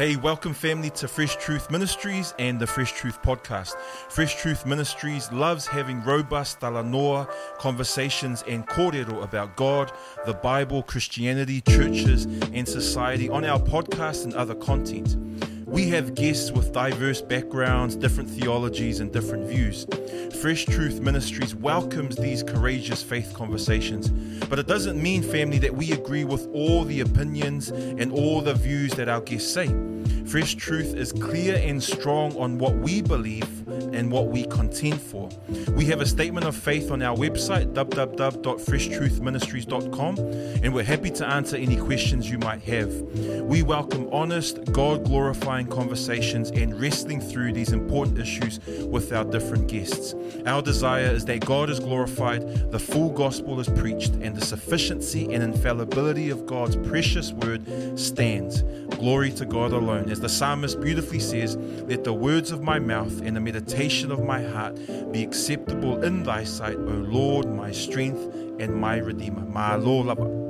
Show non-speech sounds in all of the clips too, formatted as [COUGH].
Hey, welcome family to Fresh Truth Ministries and the Fresh Truth Podcast. Fresh Truth Ministries loves having robust talanoa conversations and kōrero about God, the Bible, Christianity, churches, and society on our podcast and other content. We have guests with diverse backgrounds, different theologies, and different views. Fresh Truth Ministries welcomes these courageous faith conversations, but it doesn't mean, family, that we agree with all the opinions and all the views that our guests say. Fresh Truth is clear and strong on what we believe and what we contend for. We have a statement of faith on our website, www.freshtruthministries.com, and we're happy to answer any questions you might have. We welcome honest, God glorifying conversations and wrestling through these important issues with our different guests. Our desire is that God is glorified, the full gospel is preached, and the sufficiency and infallibility of God's precious word stands. Glory to God alone. As the psalmist beautifully says, let the words of my mouth and the meditation of my heart be acceptable in thy sight, O Lord, my strength and my redeemer. Ma lo lava.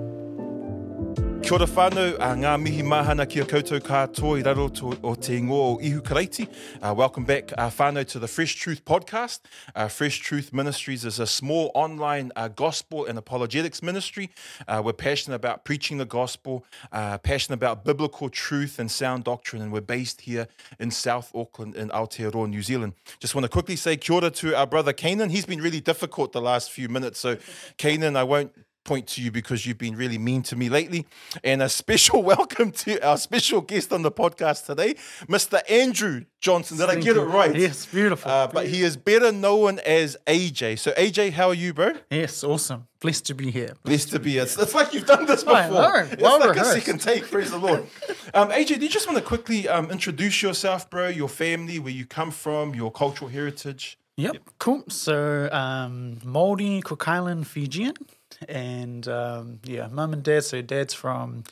Kia ora whānau, a ngā mihi mahana ki a koutou katoa i raro to, o te ingoa o Ihu Karaiti. Uh, welcome back, uh, whānau, to the Fresh Truth podcast. Uh, Fresh Truth Ministries is a small online uh, gospel and apologetics ministry. Uh, we're passionate about preaching the gospel, uh, passionate about biblical truth and sound doctrine, and we're based here in South Auckland in Aotearoa, New Zealand. Just want to quickly say kia ora to our brother Kanan. He's been really difficult the last few minutes, so Kanan, I won't point to you because you've been really mean to me lately. And a special [LAUGHS] welcome to our special guest on the podcast today, Mr. Andrew Johnson. Did I get you. it right? Yes, beautiful. Uh, but he is better known as AJ. So, AJ, how are you, bro? yes, awesome. Blessed to be here. Blessed to be. It's, it's like you've done this before. I know. It's Well like a second take. Praise the Lord. [LAUGHS] Um, AJ, do you just want to quickly um, introduce yourself, bro? Your family, where you come from, your cultural heritage. Yep, cool. So, um, Māori, Cook Island, Fijian, and um, yeah, mum and dad. So, dad's from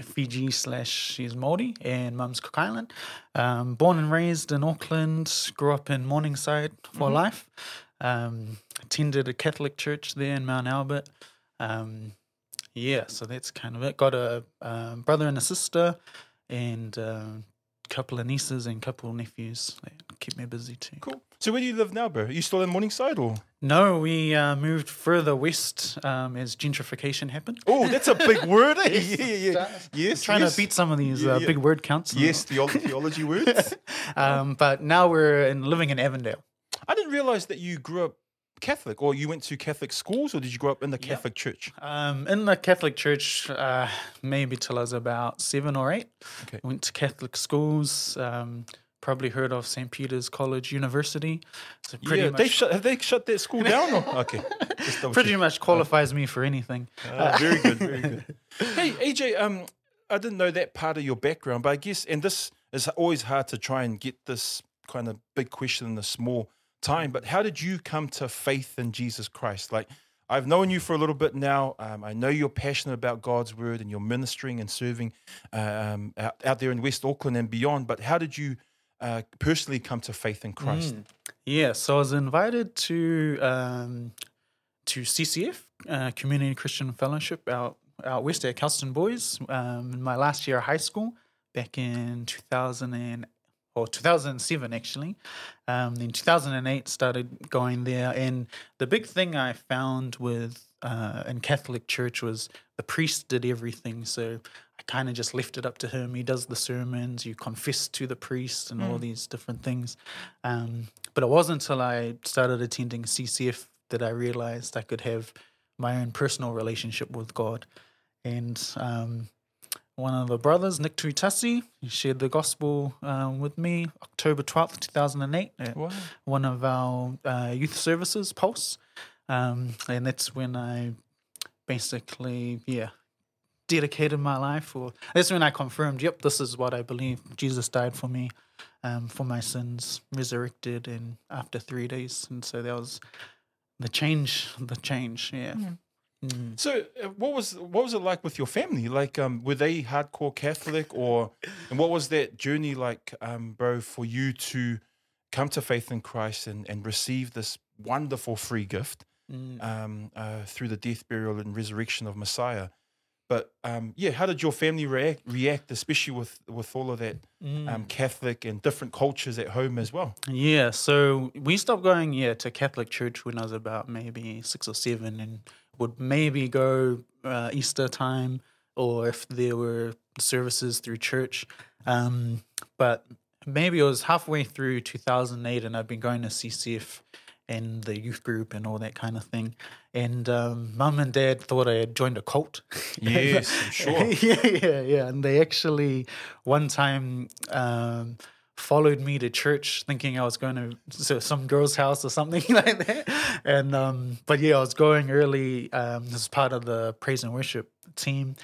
Fiji slash she's Māori, and mum's Cook Island. Um, born and raised in Auckland, grew up in Morningside for life. Um, attended a Catholic church there in Mount Albert. Um, yeah, so that's kind of it. Got a um, brother and a sister, and a couple of nieces and couple of nephews that keep me busy too. Cool. So, where do you live now, bro? Are you still in Morningside or? No, we uh, moved further west um, as gentrification happened. Oh, that's a big [LAUGHS] word, eh? yeah, yeah, yeah. Yes, Trying yes. to beat some of these Yeah, uh, yeah. big word counts. Yes, theolo- [LAUGHS] theology words. [LAUGHS] Um, but now we're in, living in Avondale. I didn't realize that you grew up Catholic, or you went to Catholic schools, or did you grow up in the Catholic church? Um, in the Catholic Church, uh, maybe till I was about seven or eight. Okay. Went to Catholic schools. Um, probably heard of St. Peter's College University. So pretty yeah, much, they shut, have they shut that school [LAUGHS] down? Or? Okay, pretty check. much qualifies me for anything. Ah, very good, very good. [LAUGHS] Hey, AJ, um, I didn't know that part of your background, but I guess, and this is always hard to try and get this kind of big question in a small time. But how did you come to faith in Jesus Christ? Like, I've known you for a little bit now. Um, I know you're passionate about God's word and you're ministering and serving um, out, out there in West Auckland and beyond. But how did you uh, personally come to faith in Christ? Yeah, so I was invited to um, to CCF, uh, Community Christian Fellowship, out out west at Kelston Boys, um, in my last year of high school, back in 2000 and or 2007 actually. Um, in 2008, started going there, and the big thing I found with uh, in Catholic Church was the priest did everything. So kind of just left it up to him. He does the sermons. You confess to the priest and all these different things. Um, but it wasn't until I started attending CCF that I realized I could have my own personal relationship with God. And um, one of the brothers, Nick Tuitasi, he shared the gospel um, with me October 12th, 2008, at Wow. one of our uh, youth services, Pulse. Um, and that's when I basically, yeah, dedicated my life. Or that's when I confirmed, yep, this is what I believe. Jesus died for me, um, for my sins, resurrected, and after three days. And so that was the change, the change, yeah. Mm. So, uh, what was what was it like with your family? Like, um, were they hardcore Catholic, or and what was that journey like, um, bro, for you to come to faith in Christ and and receive this wonderful free gift Mm. um, uh, through the death, burial, and resurrection of Messiah? But um, yeah, how did your family react, react, especially with with all of that Mm. um, Catholic and different cultures at home as well? Yeah, so we stopped going yeah to Catholic church when I was about maybe six or seven, and would maybe go uh, Easter time or if there were services through church. Um, but maybe it was halfway through 2008, and I've been going to CCF and the youth group and all that kind of thing. And um, mum and dad thought I had joined a cult. Yes, I'm [LAUGHS] sure. yeah, yeah, yeah. And they actually one time um, followed me to church, thinking I was going to so some girl's house or something [LAUGHS] like that. And um, but yeah, I was going early um, as part of the praise and worship team.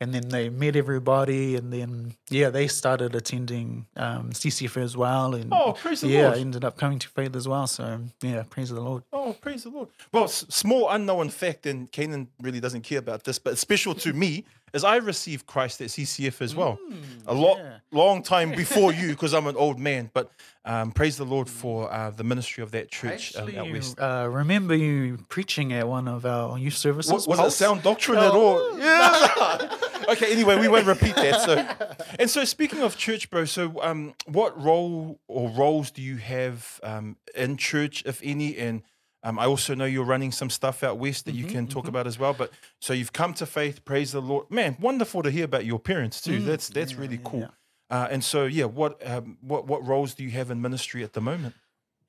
And then they met everybody, and then yeah, they started attending um, CCF as well. And Oh, praise the yeah, Lord. Ended up coming to faith as well. So yeah, praise the Lord. Oh, praise the Lord. Well, s- small unknown fact, and Kanan really doesn't care about this, but it's special to me, is I received Christ at CCF as well. a lot, yeah. long time [LAUGHS] before you, because I'm an old man. But um, praise the Lord for uh, the ministry of that church um, Actually, out west. uh, remember you preaching at one of our youth services. Was, was it sound doctrine at all? [LAUGHS] Yeah. [LAUGHS] okay. Anyway, we won't repeat that. So, and so speaking of church, bro. So, um, what role or roles do you have um, in church, if any? And um, I also know you're running some stuff out west that you can talk about as well. But so you've come to faith. Praise the Lord, man. Wonderful to hear about your parents too. that's that's really cool. Uh, and so, yeah, what um, what what roles do you have in ministry at the moment?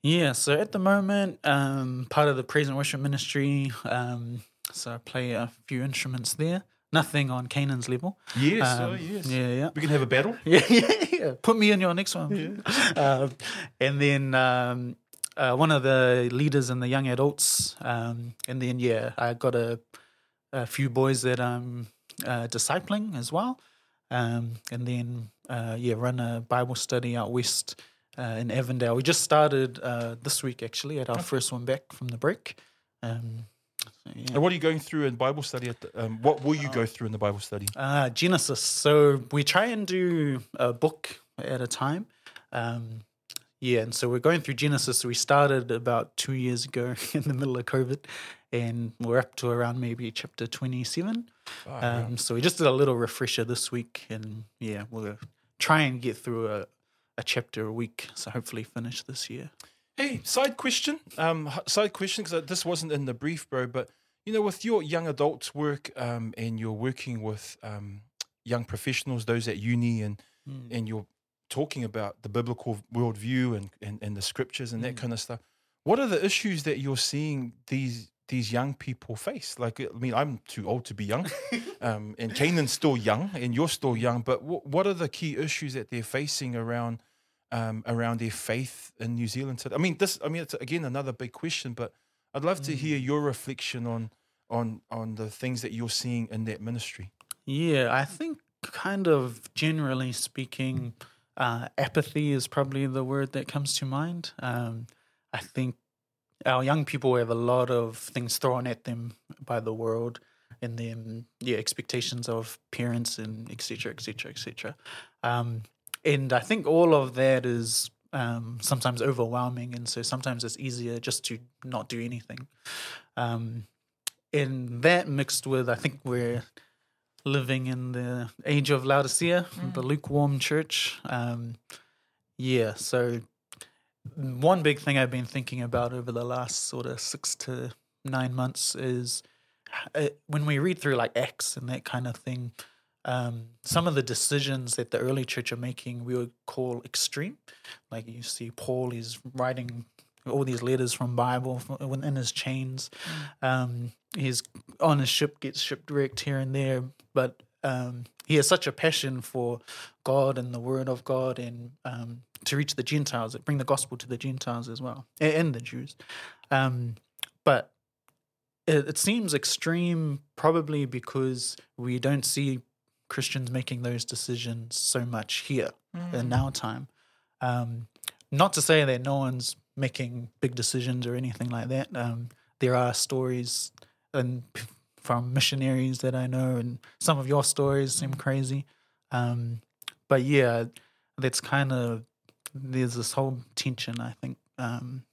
Yeah, so at the moment, um, part of the praise and worship ministry. Um, so I play a few instruments there. Nothing on Canaan's level. Yes, Um, oh, yes. Yeah, yeah. We can have a battle. [LAUGHS] Yeah, yeah, yeah. Put me in your next one. Um, and then um, uh, one of the leaders in the young adults. Um, and then, yeah, I got a, a few boys that I'm uh, discipling as well. Um, and then, uh, yeah, run a Bible study out west uh, in Avondale. We just started uh, this week, actually, at our first one back from the break. Um, yeah. And what are you going through in Bible study? At the, um, what will you go through in the Bible study? Uh, Genesis. So we try and do a book at a time. Um, yeah, and so we're going through Genesis. We started about two years ago [LAUGHS] in the middle of COVID, and we're up to around maybe chapter 27. Um, so we just did a little refresher this week, and yeah, we'll try and get through a, a chapter a week. So hopefully finish this year. Hey, side question. Um, side question because this wasn't in the brief, bro. But you know, with your young adults work, um, and you're working with um, young professionals, those at uni, and and you're talking about the biblical worldview and and, and the scriptures and that kind of stuff. What are the issues that you're seeing these these young people face? Like, I mean, I'm too old to be young, [LAUGHS] um, and Canaan's still young, and you're still young. But what what are the key issues that they're facing around? um, around their faith in New Zealand. today? I mean, this. I mean, it's again another big question, but I'd love to hear your reflection on on on the things that you're seeing in that ministry. Yeah, I think kind of generally speaking, uh, apathy is probably the word that comes to mind. Um, I think our young people have a lot of things thrown at them by the world and then yeah expectations of parents and etc etc etc and i think all of that is um, sometimes overwhelming and so sometimes it's easier just to not do anything um, and that mixed with i think we're living in the age of laodicea the lukewarm church um, yeah so one big thing I've been thinking about over the last sort of six to nine months is uh, when we read through like Acts and that kind of thing, um, some of the decisions that the early church are making we would call extreme. Like you see, Paul is writing all these letters from Bible f- in his chains. Um, he's on his ship, gets shipwrecked here and there, but um, he has such a passion for God and the Word of God and um, to reach the Gentiles, bring the gospel to the Gentiles as well and the Jews. Um, but it, it seems extreme, probably because we don't see Christians making those decisions so much here in our time. Um, not to say that no one's making big decisions or anything like that. Um, there are stories and from missionaries that I know, and some of your stories seem crazy. Um, but yeah, that's kind of there's this whole tension. I think, um,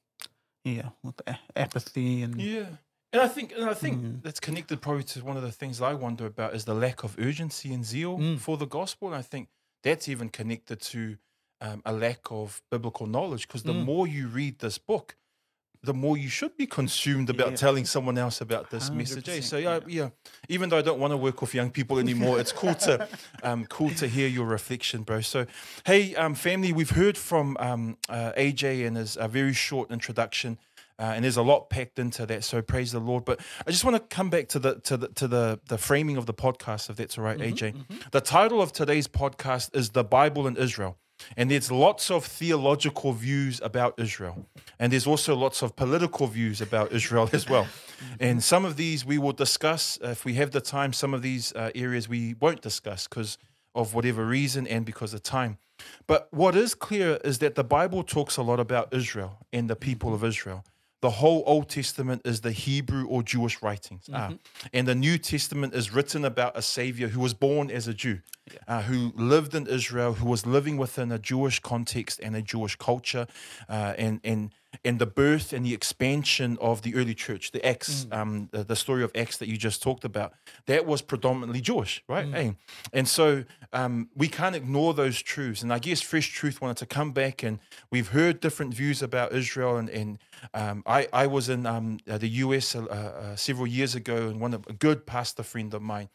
yeah, with apathy and Yeah, And I think, and I think that's connected probably to one of the things I wonder about is the lack of urgency and zeal Mm. for the gospel. And I think that's even connected to um, a lack of biblical knowledge. Because the Mm. more you read this book, the more you should be consumed about Yeah. telling someone else about this message. eh? So yeah, yeah, even though I don't want to work with young people anymore, it's cool to [LAUGHS] um, cool to hear your reflection, bro. So hey, um, family, we've heard from um, uh, AJ in his a very short introduction. Uh, and there's a lot packed into that, so praise the Lord. But I just want to come back to the to the to the the framing of the podcast, if that's all right, AJ. The title of today's podcast is "The Bible in Israel," and there's lots of theological views about Israel, and there's also lots of political views about Israel as well. [LAUGHS] And some of these we will discuss if we have the time. Some of these uh, areas we won't discuss because of whatever reason and because of time. But what is clear is that the Bible talks a lot about Israel and the people of Israel. The whole Old Testament is the Hebrew or Jewish writings. Ah. and the New Testament is written about a Savior who was born as a Jew, uh, who lived in Israel, who was living within a Jewish context and a Jewish culture, uh, and, and, and the birth and the expansion of the early church, the Acts, um, the, the story of Acts that you just talked about, that was predominantly Jewish, right? Hey, And so um, we can't ignore those truths. And I guess Fresh Truth wanted to come back, and we've heard different views about Israel. And, and um, I, I was in um, uh, the US uh, uh, several years ago, and one of a good pastor friend of mine,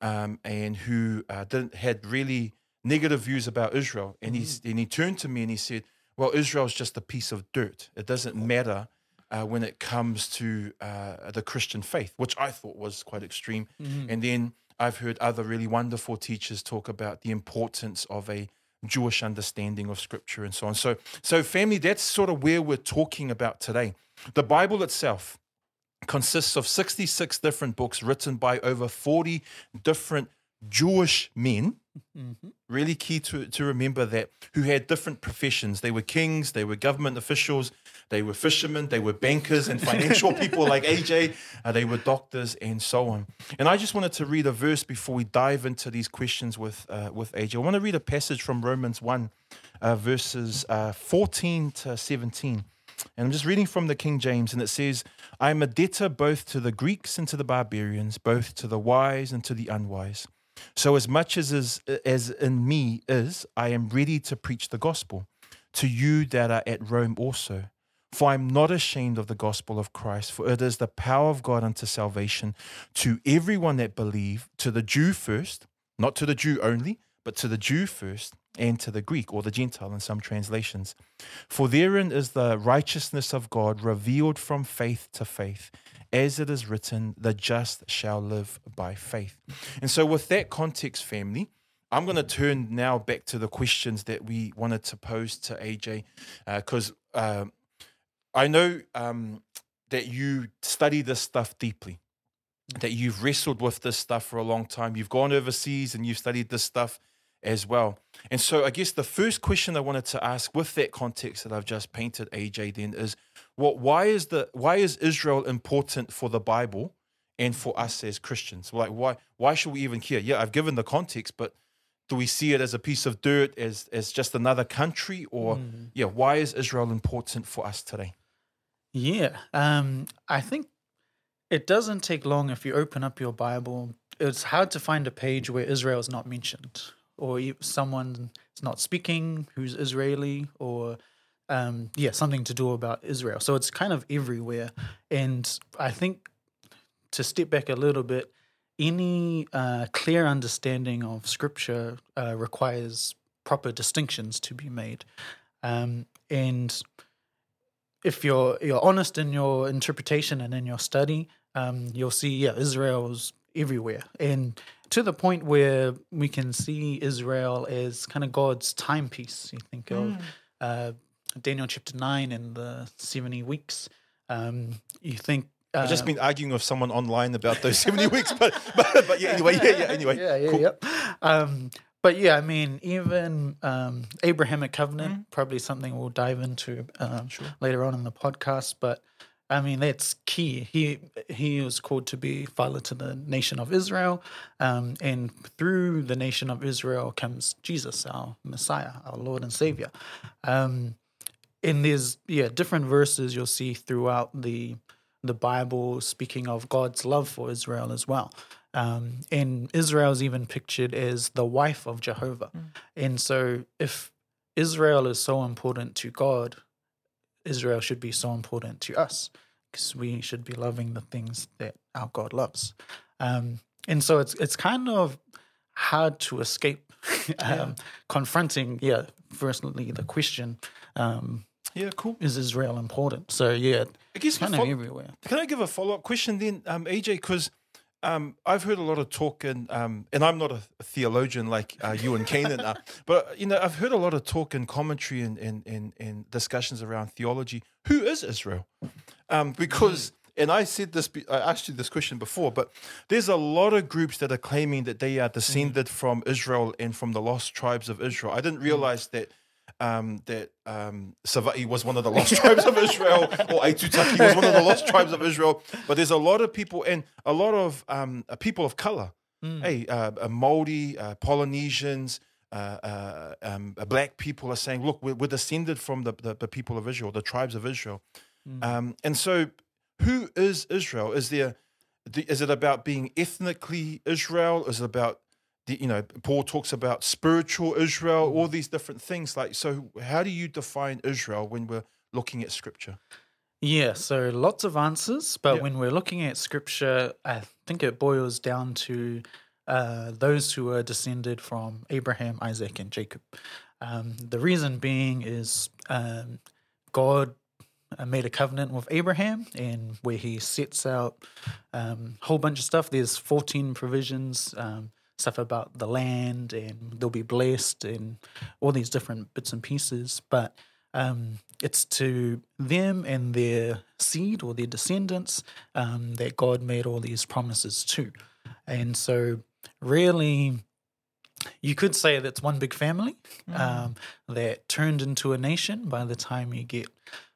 um, and who uh, didn't, had really negative views about Israel. And, he's, and he turned to me and he said, Well, Israel's just a piece of dirt. It doesn't matter uh, when it comes to uh, the Christian faith, which I thought was quite extreme. And then I've heard other really wonderful teachers talk about the importance of a Jewish understanding of Scripture and so on. So, so family, that's sort of where we're talking about today. The Bible itself consists of 66 different books written by over 40 different Jewish men. Really key to, to remember that who had different professions. They were kings, they were government officials, they were fishermen, they were bankers and financial [LAUGHS] people like AJ, uh, they were doctors and so on. And I just wanted to read a verse before we dive into these questions with uh, with AJ. I want to read a passage from Romans 1, uh, verses uh, 14 to 17. And I'm just reading from the King James, and it says, I am a debtor both to the Greeks and to the barbarians, both to the wise and to the unwise. So, as much as, is, as in me is, I am ready to preach the gospel to you that are at Rome also. For I am not ashamed of the gospel of Christ, for it is the power of God unto salvation to everyone that believe, to the Jew first, not to the Jew only, but to the Jew first, and to the Greek or the Gentile in some translations. For therein is the righteousness of God revealed from faith to faith, as it is written, the just shall live by faith. And so, with that context, family, I'm going to turn now back to the questions that we wanted to pose to AJ, because uh, I know um, that you study this stuff deeply, that you've wrestled with this stuff for a long time. You've gone overseas and you've studied this stuff as well. And so, I guess the first question I wanted to ask, with that context that I've just painted, AJ, then is, what? Why is the why is Israel important for the Bible and for us as Christians? Like, why why should we even care? Yeah, I've given the context, but do we see it as a piece of dirt, as as just another country, or yeah, why is Israel important for us today? Yeah, um, I think it doesn't take long if you open up your Bible. It's hard to find a page where Israel is not mentioned, or someone is not speaking who's Israeli, or um, yeah, something to do about Israel. So it's kind of everywhere. And I think to step back a little bit, any uh, clear understanding of Scripture uh, requires proper distinctions to be made, um, and if you're you're honest in your interpretation and in your study, um, you'll see yeah Israel's everywhere, and to the point where we can see Israel as kind of God's timepiece. You think of uh, Daniel chapter nine and the seventy weeks. Um, you think. Uh, I've just been arguing with someone online about those 70 weeks, but, [LAUGHS] but but yeah, anyway, yeah, yeah, anyway. yeah, yeah, cool. yep. Um, but yeah, I mean, even um, Abrahamic covenant, probably something we'll dive into um, later on in the podcast. But I mean, that's key. He he was called to be father to the nation of Israel, um, and through the nation of Israel comes Jesus, our Messiah, our Lord and Savior. Um, and these yeah different verses you'll see throughout the the Bible speaking of God's love for Israel as well. Um, and Israel is even pictured as the wife of Jehovah. And so, if Israel is so important to God, Israel should be so important to us because we should be loving the things that our God loves. Um, and so it's it's kind of hard to escape [LAUGHS] um, confronting, yeah, firstly the question, um, Yeah, cool. is Israel important? So yeah, I guess it's kind fo- of everywhere. Can I give a follow up question then, um, AJ? Because um, I've heard a lot of talk, and um, and I'm not a, theologian like uh, you and Kanan are, [LAUGHS] but you know I've heard a lot of talk and commentary and and, and, and discussions around theology. Who is Israel? Um, because and I said this, I asked you this question before, but there's a lot of groups that are claiming that they are descended from Israel and from the lost tribes of Israel. I didn't realize that um, that um, Savai'i was one of the lost tribes of Israel, or Aitutaki was one of the lost [LAUGHS] tribes of Israel. But there's a lot of people and a lot of um, uh, people of color. Hey, uh, uh, Maori, uh, Polynesians, uh, uh, um, uh, black people are saying, "Look, we're, we're descended from the, the, the people of Israel, the tribes of Israel." Um, and so, who is Israel? Is there? the- Is it about being ethnically Israel? Is it about the, you know, Paul talks about spiritual Israel, all these different things. Like, so how do you define Israel when we're looking at scripture? Yeah, so lots of answers, but Yeah. when we're looking at scripture, I think it boils down to uh, those who are descended from Abraham, Isaac, and Jacob. Um, the reason being is um, God uh, made a covenant with Abraham, and where he sets out um, a whole bunch of stuff. There's 14 provisions, um, stuff about the land, and they'll be blessed, and all these different bits and pieces. But um, it's to them and their seed or their descendants um, that God made all these promises to. And so, really, you could say that's one big family um, that turned into a nation by the time you get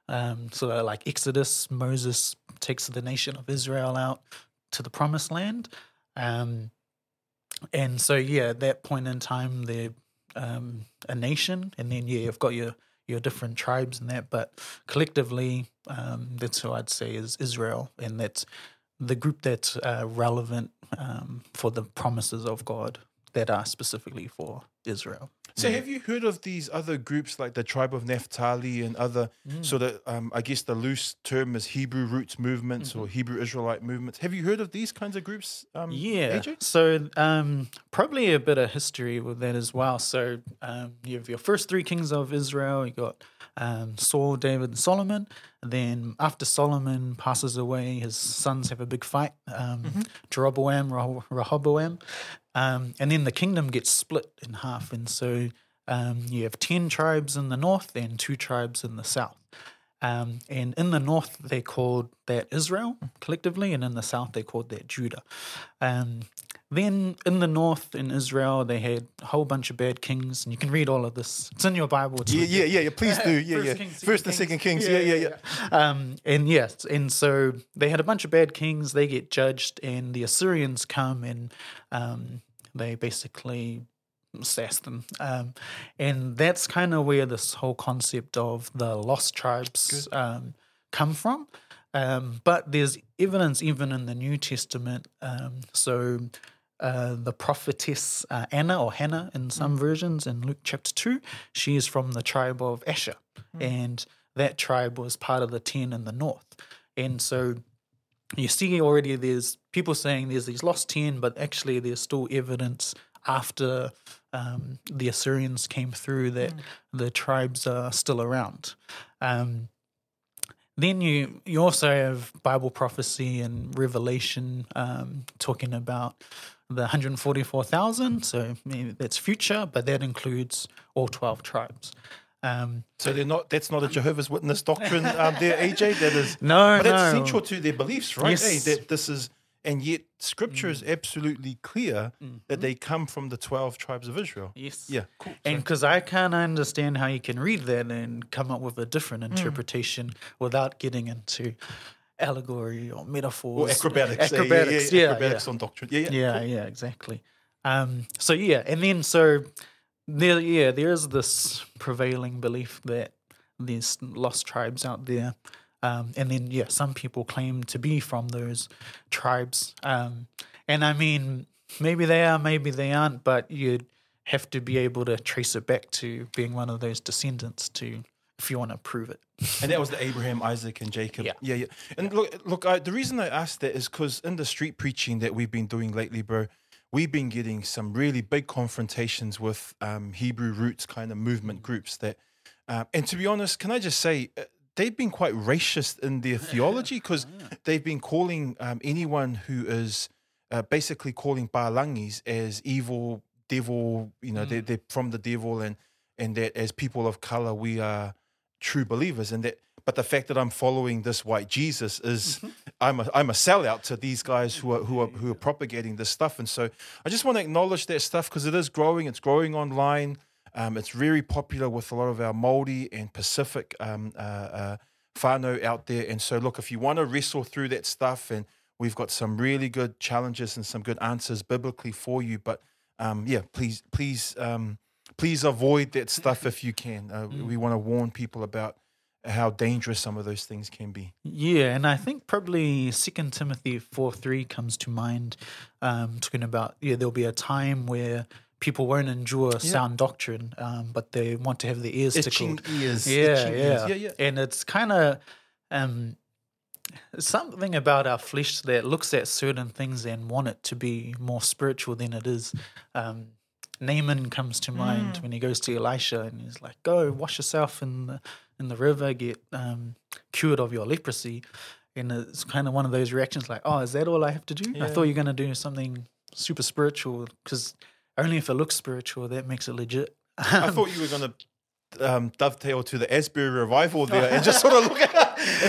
um, sort of like Exodus, Moses takes the nation of Israel out to the promised land. Um, and so, yeah, at that point in time, they're um, a nation. And then, yeah, you've got your, your different tribes and that. But collectively, um, that's who I'd say is Israel. And that's the group that's uh, relevant um, for the promises of God that are specifically for Israel. So, have you heard of these other groups like the tribe of Naphtali and other sort of, um, I guess the loose term is Hebrew roots movements or Hebrew Israelite movements? Have you heard of these kinds of groups? Um, Yeah. AJ? So um, probably a bit of history with that as well. So um, you have your first three kings of Israel. You got um, Saul, David, and Solomon. And then after Solomon passes away, his sons have a big fight. Um, Jeroboam, Reho- Rehoboam, um, and then the kingdom gets split in half. And so um, you have ten tribes in the north and two tribes in the south. Um, and in the north, they called that Israel collectively, and in the south, they called that Judah. Um, then in the north, in Israel, they had a whole bunch of bad kings, and you can read all of this. It's in your Bible. Yeah, yeah, yeah, yeah. Please do. [LAUGHS] Yeah, First yeah. First and second Kings. Yeah, yeah, yeah. Um, and yes, and so they had a bunch of bad kings. They get judged, and the Assyrians come and um, they basically assess them. Um, and that's kind of where this whole concept of the lost tribes um, come from. Um, but there's evidence even in the New Testament. Um, so uh, the prophetess uh, Anna or Hannah in some versions in Luke chapter 2, she is from the tribe of Asher. And that tribe was part of the 10 in the north. And so you see already there's people saying there's these lost 10, but actually there's still evidence after um, the Assyrians came through that the tribes are still around. Um, then you you also have Bible prophecy and Revelation um, talking about the 144,000. So maybe that's future, but that includes all 12 tribes. Um, So they're not. That's not a Jehovah's Witness doctrine, [LAUGHS] um, there, AJ. That is. no, But that's no. central to their beliefs, right? Yes. Hey, that this is, and yet Scripture is absolutely clear that they come from the twelve tribes of Israel. Yes. Yeah, cool. And because I can't understand how you can read that and come up with a different interpretation without getting into allegory or metaphors. Or acrobatics. yeah, yeah, Acrobatics, yeah, yeah, acrobatics yeah. on doctrine. Yeah, yeah. Yeah, yeah, exactly. Um, so yeah, and then so there, yeah, there is this prevailing belief that there's lost tribes out there, Um, and then, yeah, some people claim to be from those tribes. Um, and I mean, maybe they are, maybe they aren't, but you'd have to be able to trace it back to being one of those descendants to, if you want to prove it. [LAUGHS] and that was the Abraham, Isaac, and Jacob. Yeah. yeah, yeah. And look, look. I, the reason I asked that is because in the street preaching that we've been doing lately, bro, we've been getting some really big confrontations with um, Hebrew roots kind of movement groups. That, uh, and to be honest, can I just say? Uh, they've been quite racist in their [LAUGHS] theology because they've been calling um, anyone who is uh, basically calling Palagis as evil, devil. You know, they're, they're from the devil, and and that as people of color, we are true believers and that but the fact that I'm following this white Jesus is [LAUGHS] I'm a I'm a sellout to these guys who are who are who are propagating this stuff. And so I just want to acknowledge that stuff because it is growing. It's growing online. Um, it's very popular with a lot of our Māori and Pacific um, uh, uh, whānau out there. And so look, if you want to wrestle through that stuff, and we've got some really good challenges and some good answers biblically for you. But um, yeah, please please um, please avoid that stuff if you can. Uh, We want to warn people about how dangerous some of those things can be. Yeah, and I think probably Second Timothy four three comes to mind, um, talking about yeah, there'll be a time where people won't endure sound doctrine, um, but they want to have their ears Itching tickled. ears. Yeah, yeah, ears. yeah, yeah. and it's kind of um, something about our flesh that looks at certain things and want it to be more spiritual than it is. Um, Naaman comes to mind Mm. when he goes to Elisha and he's like, "Go wash yourself in the in the river, get um, cured of your leprosy." And it's kind of one of those reactions, like, "Oh, is that all I have to do? I thought you're going to do something super spiritual because only if it looks spiritual that makes it legit." I thought you were going to um, dovetail to the Asbury revival there and just [LAUGHS] sort of look at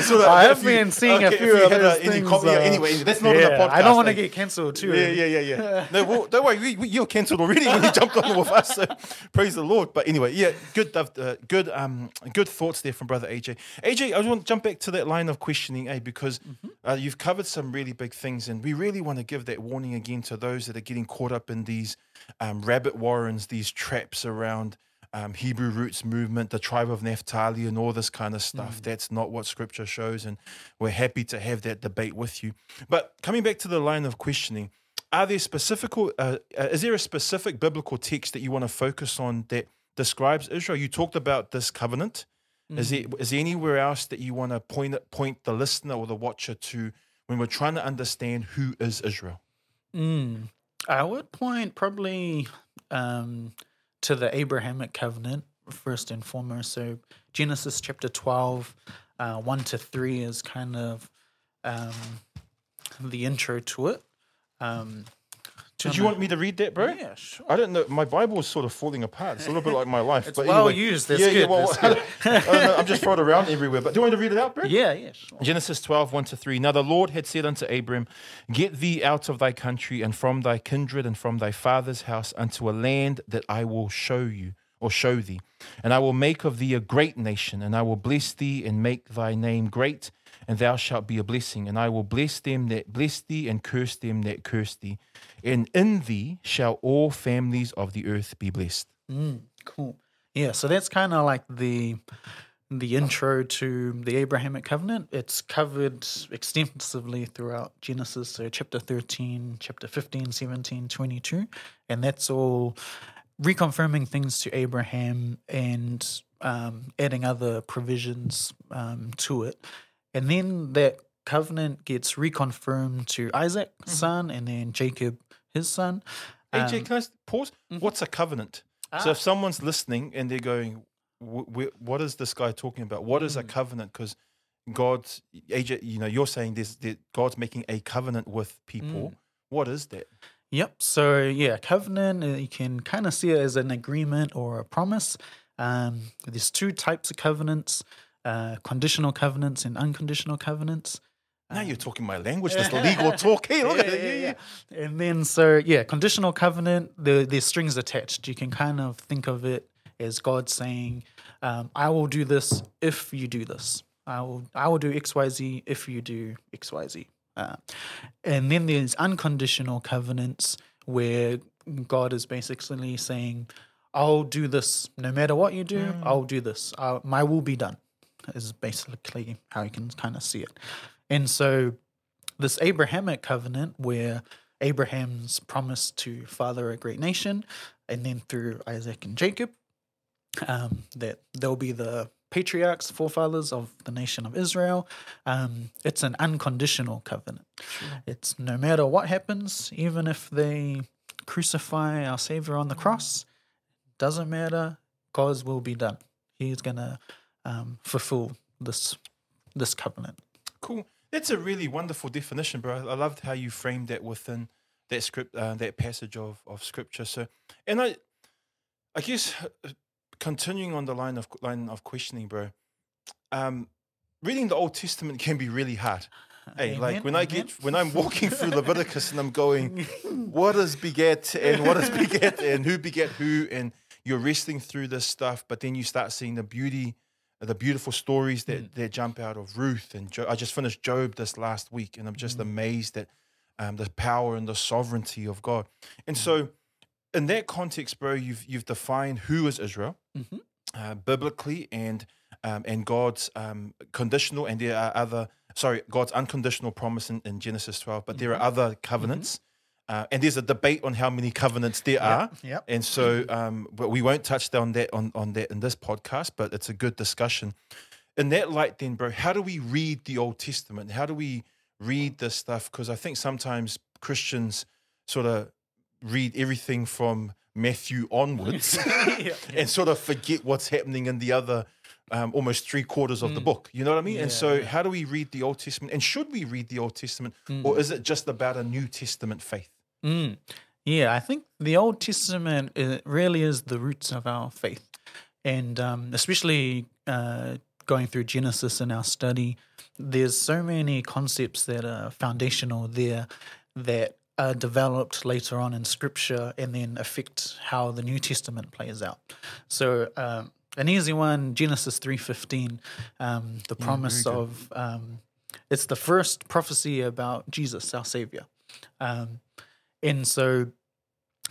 sort. I have if you- been seeing a okay, if few of those uh, things. com- yeah, uh, anyway, that's not on the yeah, podcast. I don't want to get cancelled too. Yeah, yeah, yeah, yeah. [LAUGHS] no, well, don't worry, we, we, you're cancelled already when you jumped on with us. So praise the Lord. But anyway, yeah, good, uh, good, um, good thoughts there from brother AJ. AJ, I just want to jump back to that line of questioning, eh? Because uh, you've covered some really big things, and we really want to give that warning again to those that are getting caught up in these um, rabbit warrens, these traps around. Um, Hebrew roots movement, the tribe of Naphtali, and all this kind of stuff. That's not what Scripture shows, and we're happy to have that debate with you. But coming back to the line of questioning, are there specific uh, uh, is there a specific biblical text that you want to focus on that describes Israel? You talked about this covenant. Is there is there anywhere else that you want to point it- point the listener or the watcher to when we're trying to understand who is Israel? Mm, I would point probably um, to the Abrahamic covenant first and foremost. So Genesis chapter twelve, uh, one to three is kind of um, the intro to it. Um, did you want me to read that bro Yeah, sure. I don't know. My Bible is sort of falling apart. It's a little bit like my life. It's but well anyway. used. That's yeah, good. Yeah, well, That's good. [LAUGHS] I don't know, I'm just throwing it around everywhere. But do you want me to read it out, bro? Yeah, yeah, sure. Genesis 12, 1 to 3. Now the Lord had said unto Abram, Get thee out of thy country and from thy kindred and from thy father's house unto a land that I will show you or show thee. And I will make of thee a great nation, and I will bless thee and make thy name great, and thou shalt be a blessing. And I will bless them that bless thee and curse them that curse thee. And in thee shall all families of the earth be blessed. Mm, cool. Yeah, so that's kind of like the the intro to the Abrahamic covenant. It's covered extensively throughout Genesis, so chapter 13, chapter 15, 17, 22, and that's all reconfirming things to Abraham and um, adding other provisions um, to it. And then that covenant gets reconfirmed to Isaac, son, and then Jacob, his son. AJ, Um, can I pause? What's a covenant? So Ah. if someone's listening and they're going, "Wh- wh- "What is this guy talking about? What is a Mm. covenant?" Because God's AJ, you know, you're saying this that God's making a covenant with people. Mm. What is that? Yep. So yeah, covenant. uh, You can kind of see it as an agreement or a promise. Um, there's two types of covenants: uh, conditional covenants and unconditional covenants. Now you're talking my language. That's [LAUGHS] legal talk. Hey, look at it. Yeah, yeah. And then so yeah, conditional covenant. The there's strings attached. You can kind of think of it as God saying, um, "I will do this if you do this. I will I will do X Y Z if you do X Y Z." Uh, and then there's unconditional covenants where God is basically saying, "I'll do this no matter what you do. I'll do this. i my will be done." is basically how you can kind of see it. And so this Abrahamic covenant where Abraham's promised to father a great nation, and then through Isaac and Jacob, um, that they'll be the patriarchs, forefathers of the nation of Israel. Um, it's an unconditional covenant. It's no matter what happens, even if they crucify our Savior on the cross, doesn't matter. God's will be done. He's gonna um, fulfill this this covenant. Cool. That's a really wonderful definition, bro. I loved how you framed that within that script, uh, that passage of, of scripture. So, and I, I guess, uh, continuing on the line of line of questioning, bro. Um, reading the Old Testament can be really hard. Hey, Amen, like when I get when I'm walking through Leviticus and I'm going, what is beget and what is beget and who beget who, and you're wrestling through this stuff, but then you start seeing the beauty, the beautiful stories that Mm. that jump out of Ruth and jo- I just finished Job this last week, and I'm just Mm. amazed at um, the power and the sovereignty of God. And Mm. so, in that context, bro, you've you've defined who is Israel Mhm. uh, biblically and um, and God's um, conditional, and there are other sorry, God's unconditional promise in, in Genesis 12, but there are other covenants, uh, and there's a debate on how many covenants there are. Yep. And so, um, but we won't touch on that on, on that in this podcast, but it's a good discussion. In that light, then, bro, how do we read the Old Testament? How do we read this stuff? Because I think sometimes Christians sort of read everything from Matthew onwards [LAUGHS] yeah. [LAUGHS] and sort of forget what's happening in the other um, almost three quarters of the book. You know what I mean? and so, yeah. how do we read the Old Testament? And should we read the Old Testament, or is it just about a New Testament faith? Mm. Yeah, I think the Old Testament really is the roots of our faith, and um, especially uh, going through Genesis in our study, there's so many concepts that are foundational there that are developed later on in Scripture and then affect how the New Testament plays out. So. Um, an easy one, Genesis three fifteen, um, the promise of um, it's the first prophecy about Jesus, our Savior. Um, and so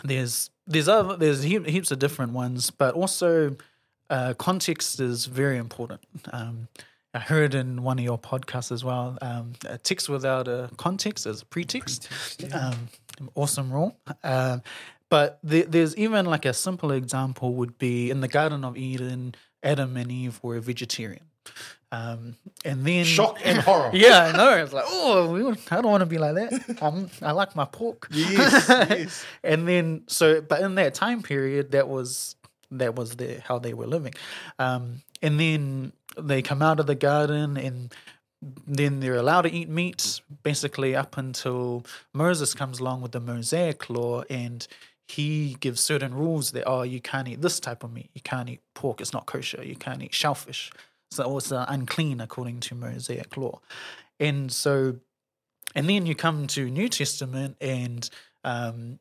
there's there's other there's heaps of different ones, but also uh, context is very important. Um, I heard in one of your podcasts as well. Um, a text without a context is a pretext. Um, awesome rule. Um, but the, there's even like a simple example would be in the Garden of Eden, Adam and Eve were vegetarian. Um, and then Shock and [LAUGHS] horror. yeah, I know. It's like, oh, I don't want to be like that. [LAUGHS] I'm, I like my pork. Yes, yes. [LAUGHS] and then so, but in that time period, that was that was the how they were living. Um, and then they come out of the garden, and then they're allowed to eat meat, basically up until Moses comes along with the Mosaic law, and he gives certain rules that oh, you can't eat this type of meat, you can't eat pork, it's not kosher, you can't eat shellfish, so it's uh, unclean according to Mosaic law, and so and then you come to New Testament and um,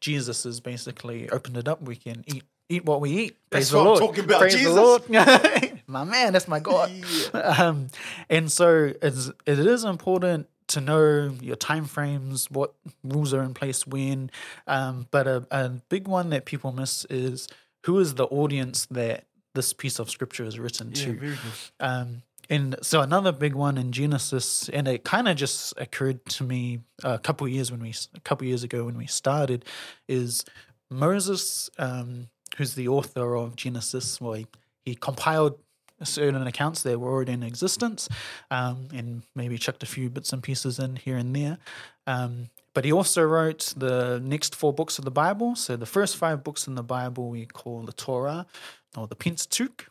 Jesus has basically opened it up. We can eat eat what we eat. That's Praise the what I'm talking about, Praise Jesus. the Lord. [LAUGHS] my man, that's my God. [LAUGHS] Um, and so it's, it is important to know your time frames, what rules are in place when. Um, but a, a big one that people miss is who is the audience that this piece of scripture is written Yeah, to. very good. Um, and so another big one in Genesis, and it kind of just occurred to me a couple years when we a couple years ago when we started, is Moses, um, who's the author of Genesis. Well, he, he compiled certain accounts that were already in existence, um, and maybe chucked a few bits and pieces in here and there. Um, but he also wrote the next four books of the Bible. So the first five books in the Bible we call the Torah or the Pentateuch.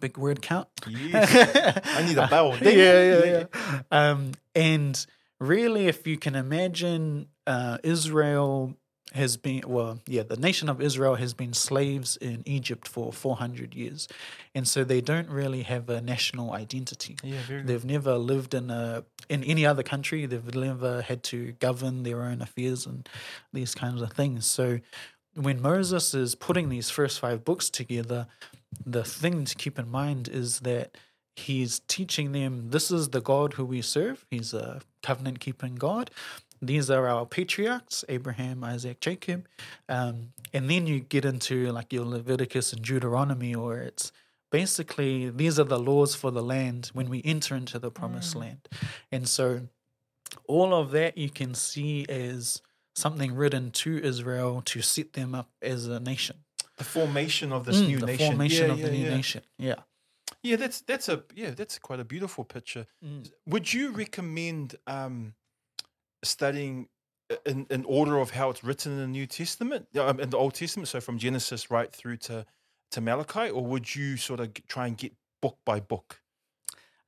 Big word count. Yes. I need a [LAUGHS] bell. yeah, yeah, yeah. Um, and really, if you can imagine, uh, Israel has been well, yeah, the nation of Israel has been slaves in Egypt for four hundred years, and so they don't really have a national identity. Yeah. They've never lived in a in any other country. They've never had to govern their own affairs and these kinds of things. So when Moses is putting these first five books together, the thing to keep in mind is that he's teaching them this is the God who we serve. He's a covenant keeping God. These are our patriarchs Abraham, Isaac, Jacob. Um, and then you get into like your Leviticus and Deuteronomy, where it's basically these are the laws for the land when we enter into the promised land. And so all of that you can see as something written to Israel to set them up as a nation. The formation of this Mm, new the nation. formation Yeah, of the yeah, new yeah. nation. Yeah. Yeah, that's that's a yeah, that's quite a beautiful picture. Mm. Would you recommend um, studying in, in order of how it's written in the New Testament, um, in the Old Testament, so from Genesis right through to to Malachi, or would you sort of try and get book by book?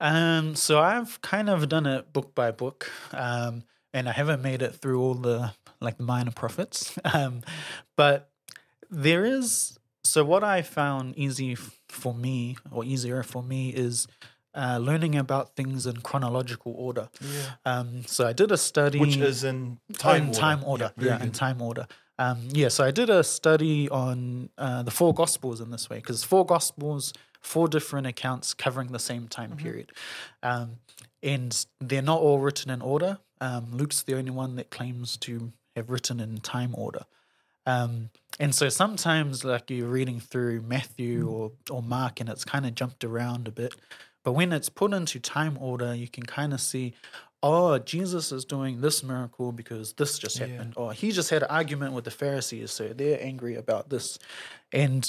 Um, so I've kind of done it book by book, um, and I haven't made it through all the like minor prophets. [LAUGHS] Um, but there is so what I found easy for me or easier for me is uh, learning about things in chronological order. Yeah, Um, so I did a study which is in time in order. time order. very Yeah, in time order. Um, yeah, so I did a study on uh, the four gospels in this way because four gospels, four different accounts covering the same time Mm-hmm. period, um, and they're not all written in order. Um, Luke's the only one that claims to have written in time order. Um, and so sometimes, like you're reading through Matthew or, or Mark, and it's kind of jumped around a bit. But when it's put into time order, you can kind of see, oh, Jesus is doing this miracle because this just Yeah. happened. Or he just had an argument with the Pharisees, so they're angry about this. And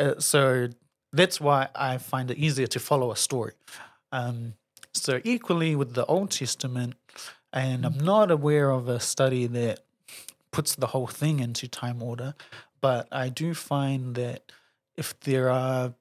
uh, so that's why I find it easier to follow a story. Um, so, equally with the Old Testament, and I'm not aware of a study that puts the whole thing into time order, but I do find that if there are,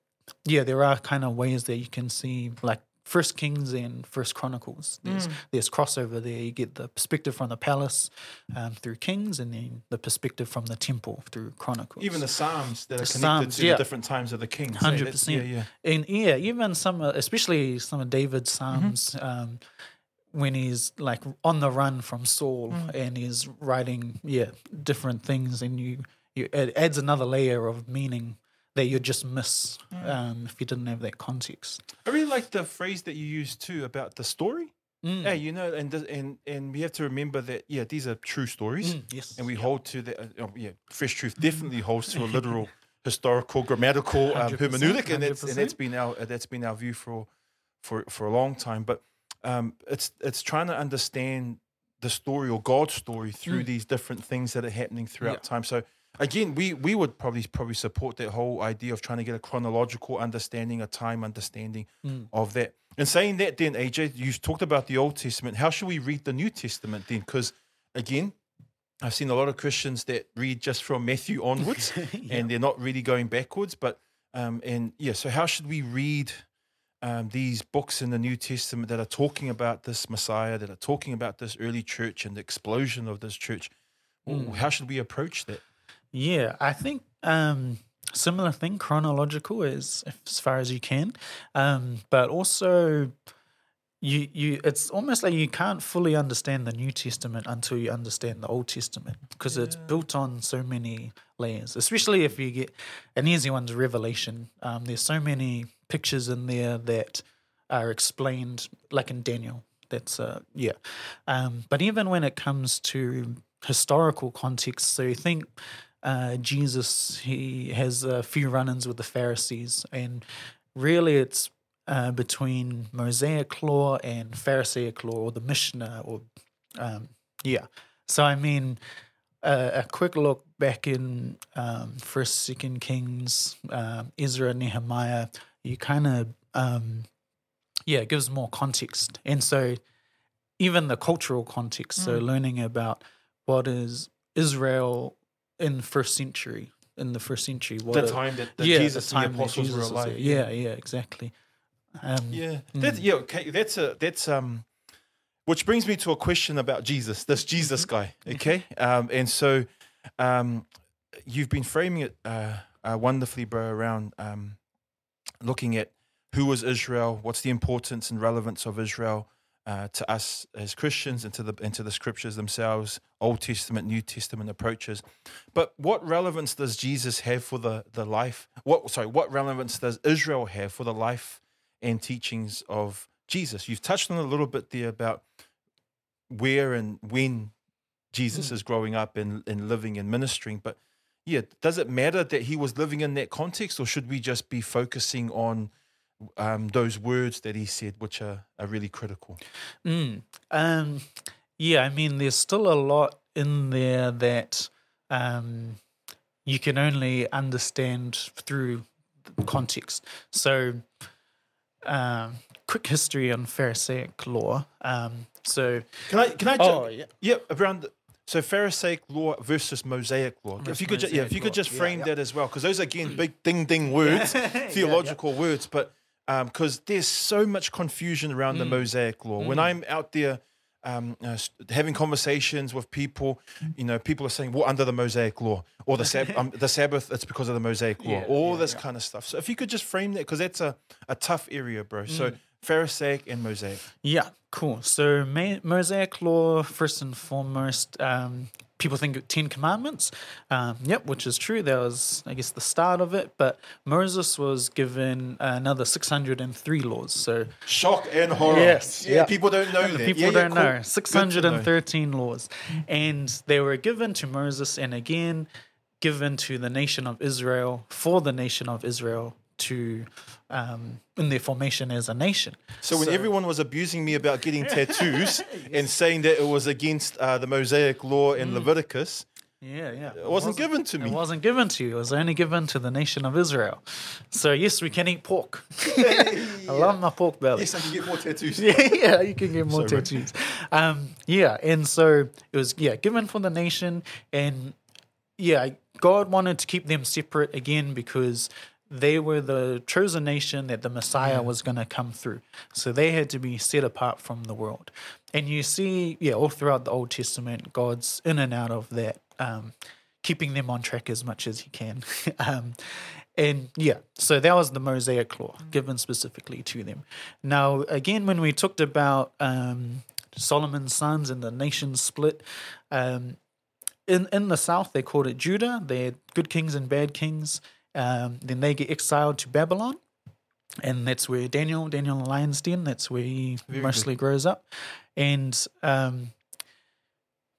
yeah, there are kind of ways that you can see, like First Kings and First Chronicles. There's there's crossover there. You get the perspective from the palace um, through Kings, and then the perspective from the temple through Chronicles. Even the Psalms that are connected Psalms, to yeah. the different times of the kings. eh? Hundred That's- Yeah, percent. yeah. And yeah, even some, especially some of David's psalms, um, when he's like on the run from Saul and he's writing, yeah, different things, and you, you it adds another layer of meaning that you just miss um, if you didn't have that context. I really like the phrase that you used too about the story. Mm. Yeah, you know, and and and we have to remember that yeah, these are true stories, Mm, yes, and we hold to the uh, oh, yeah, fresh truth definitely holds to a literal [LAUGHS] historical grammatical um, 100%, hermeneutic, and that's and 100%. that's been our uh, that's been our view for for for a long time. But um, it's it's trying to understand the story or God's story through these different things that are happening throughout Yeah. time. So again, we we would probably probably support that whole idea of trying to get a chronological understanding, a time understanding Mm. of that. And saying that, then AJ, you talked about the Old Testament. How should we read the New Testament then? Because again, I've seen a lot of Christians that read just from Matthew onwards, [LAUGHS] and they're not really going backwards. But um, and yeah, so how should we read um, these books in the New Testament that are talking about this Messiah, that are talking about this early church and the explosion of this church? Hmm. How should we approach that? Yeah, I think um, similar thing, chronological as as far as you can, um, but also you you it's almost like you can't fully understand the New Testament until you understand the Old Testament because it's built on so many layers. Especially if you get an easy one's Revelation. Um, there's so many pictures in there that are explained, like in Daniel. That's uh yeah, um, but even when it comes to historical context, so you think uh, Jesus he has a few run-ins with the Pharisees, and really it's uh, between Mosaic law and Pharisaic law, or the Mishnah, or um, yeah. So I mean, uh, a quick look back in um, First, Second Kings, um, Ezra, Nehemiah, you kind of um, yeah, it gives more context, and so even the cultural context. So learning about what is Israel in first century, in the first century, what The time that, that yeah, Jesus the time the apostles Jesus were alive. Yeah, yeah, exactly. Um, Yeah, that's yeah. Okay, that's a that's um, which brings me to a question about Jesus, this Jesus guy. Okay, um, and so um, you've been framing it uh, uh, wonderfully, bro, around um, looking at who was Israel, what's the importance and relevance of Israel uh, to us as Christians, and to the and to the scriptures themselves, Old Testament, New Testament approaches. But what relevance does Jesus have for the the life? What sorry, what relevance does Israel have for the life and teachings of Jesus? You've touched on a little bit there about where and when Jesus is growing up and, and living and ministering, but yeah, does it matter that he was living in that context, or should we just be focusing on um, those words that he said, which are, are really critical? Mm. Um, yeah, I mean, there's still a lot in there that um, you can only understand through context. So, um, quick history on Pharisaic law. Um, so, Can I? Can I? Ju- oh yeah, yeah, around. The, so Pharisaic law versus Mosaic law. if you could, ju- yeah, if you could just frame yeah. that as well, because those are, again big [LAUGHS] ding ding words, Yeah, theological words, but because there's so much confusion around Mm. the Mosaic law. When I'm out there. Um, uh, having conversations with people, you know, people are saying, "Well, under the Mosaic law, or the sab- um, the Sabbath, it's because of the Mosaic law, Yeah, all yeah, this yeah. kind of stuff." So, if you could just frame that, because that's a, a tough area, bro. So, Mm. Pharisaic and Mosaic. Yeah, cool. So Mosaic law, first and foremost, um, people think of Ten Commandments. Um, yep, which is true. That was, I guess, the start of it. But Moses was given another 603 laws. So Shock and horror. Yes, yeah. yeah. People don't know that. people Yeah, yeah, don't cool. know. Good to 613 laws. And they were given to Moses and again given to the nation of Israel for the nation of Israel to um, in their formation as a nation. So when everyone was abusing me about getting [LAUGHS] tattoos [LAUGHS] and saying that it was against uh, the Mosaic law in Leviticus, Yeah, yeah. it wasn't given to me. It wasn't given to you. It was only given to the nation of Israel. So yes, we can eat pork. [LAUGHS] I love my pork belly. Yes, I can get more tattoos. yeah, yeah, you can get more Sorry, tattoos. Um, yeah, and so it was yeah given for the nation, and yeah, God wanted to keep them separate again because they were the chosen nation that the Messiah was going to come through. So they had to be set apart from the world. And you see, yeah, all throughout the Old Testament, God's in and out of that, um, keeping them on track as much as He can. [LAUGHS] um, and yeah, so that was the Mosaic law given specifically to them. Now, again, when we talked about um, Solomon's sons and the nation split, um, in in the south they called it Judah. They had good kings and bad kings. Um, then they get exiled to Babylon, and that's where Daniel Daniel in the lion's den. That's where he Very mostly grows up, and um,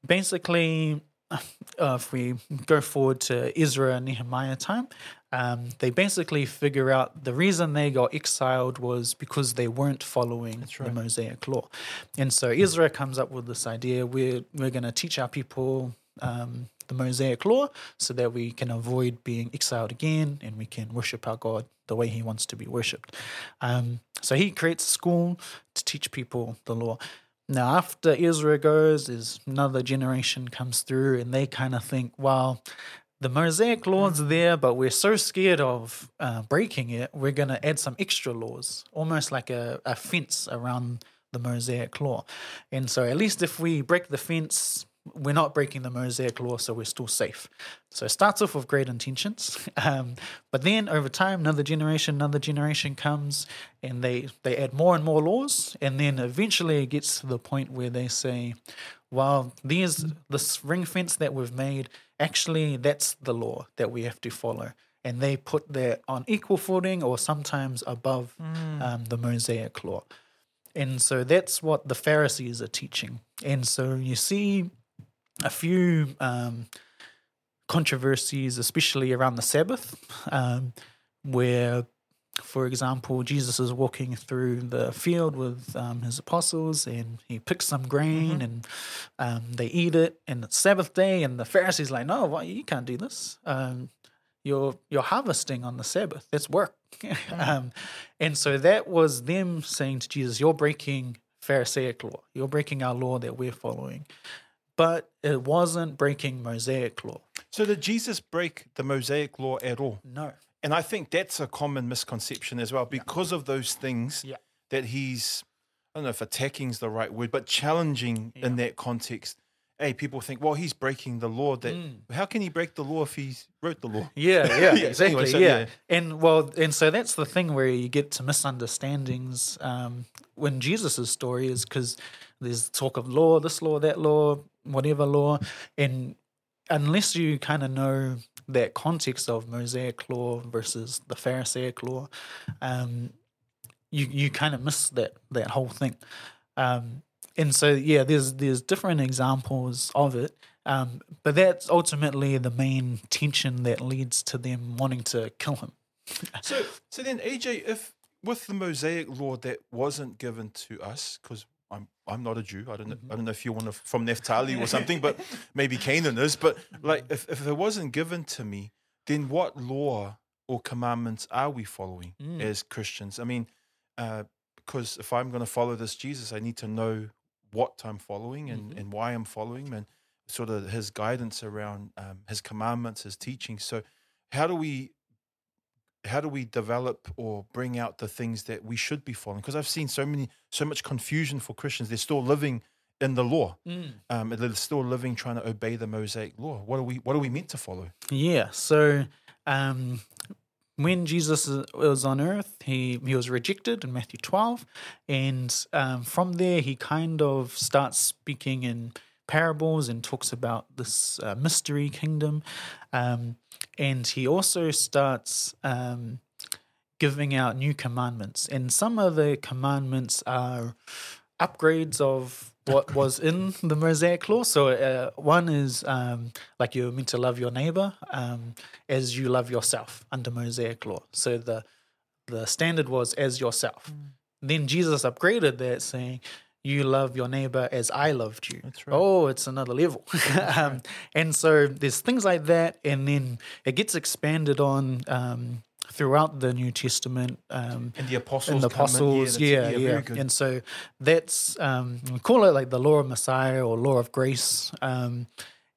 basically. Uh, if we go forward to Ezra and Nehemiah time, um, they basically figure out the reason they got exiled was because they weren't following the Mosaic law. And so Ezra comes up with this idea we're, we're going to teach our people um, the Mosaic law so that we can avoid being exiled again and we can worship our God the way he wants to be worshipped. Um, so he creates a school to teach people the law. Now, after Israel goes, there's another generation comes through, and they kind of think, well, the Mosaic law's there, but we're so scared of uh, breaking it, we're going to add some extra laws, almost like a, a fence around the Mosaic law. And so, at least if we break the fence, we're not breaking the Mosaic law, so we're still safe. So it starts off with great intentions, [LAUGHS] um, but then over time, another generation, another generation comes, and they they add more and more laws, and then eventually it gets to the point where they say, "Well, these this ring fence that we've made, actually, that's the law that we have to follow." And they put that on equal footing, or sometimes above um, the Mosaic law. And so that's what the Pharisees are teaching. And so you see a few um, controversies, especially around the Sabbath, um, where, for example, Jesus is walking through the field with um, his apostles and he picks some grain and um, they eat it, and it's Sabbath day, and the Pharisees like, no, you can't do this. Um, you're you're harvesting on the Sabbath. That's work. [LAUGHS] um, and so that was them saying to Jesus, "You're breaking Pharisaic law. You're breaking our law that we're following." But it wasn't breaking Mosaic law. So did Jesus break the Mosaic law at all? No. And I think that's a common misconception as well because of those things Yeah. that he's, I don't know if attacking is the right word, but challenging in that context. Hey, people think, well, he's breaking the law. That how can he break the law if he wrote the law? [LAUGHS] Yeah, yeah, [LAUGHS] Yeah, exactly. anyway, so, yeah. yeah. and well, and so that's the thing where you get to misunderstandings um, when Jesus' story is because there's talk of law, this law, that law, whatever law, and unless you kind of know that context of Mosaic law versus the Pharisaic law, um, you you kind of miss that that whole thing. Um, and so yeah, there's there's different examples of it, um, but that's ultimately the main tension that leads to them wanting to kill him. [LAUGHS] So, so then, AJ, if with the Mosaic law that wasn't given to us, because I'm I'm not a Jew. I don't know, I don't know if you're one from Naphtali or something, but [LAUGHS] maybe Canaan is. But like, if if it wasn't given to me, then what law or commandments are we following Mm. as Christians? I mean, because if I'm going to follow this Jesus, I need to know what I'm following and, Mhm. and why I'm following and sort of his guidance around um, his commandments, his teaching. So, how do we how do we develop or bring out the things that we should be following? Because I've seen so many so much confusion for Christians. They're still living in the law. Um, they're still living trying to obey the Mosaic law. What are we What are we meant to follow? Yeah. So um, when Jesus was on earth, he, he was rejected in Matthew 12. And um, from there, he kind of starts speaking in parables and talks about this uh, mystery kingdom. Um, and he also starts um, giving out new commandments. And some of the commandments are upgrades of what was in the Mosaic law. So uh, one is um, like you're meant to love your neighbor um, as you love yourself under Mosaic law. So the the standard was as yourself. Then Jesus upgraded that, saying, "You love your neighbor as I loved you." That's right. Oh, it's another level. [LAUGHS] um, and so there's things like that, and then it gets expanded on um, throughout the New Testament. Um, And the apostles, and the apostles, yeah, yeah. good. And so that's um, we call it like the law of Messiah or law of grace. Um,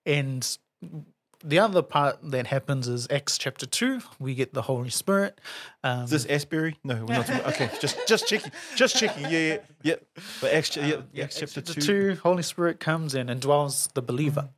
and the other part that happens is Acts chapter two. We get the Holy Spirit. Um, Is this Asbury? No, we're not. talking- okay, just just checking, just checking. Yeah, yeah, yeah. But Acts, yeah, Um, yeah, Acts chapter Acts two. two, Holy Spirit comes in and dwells the believer.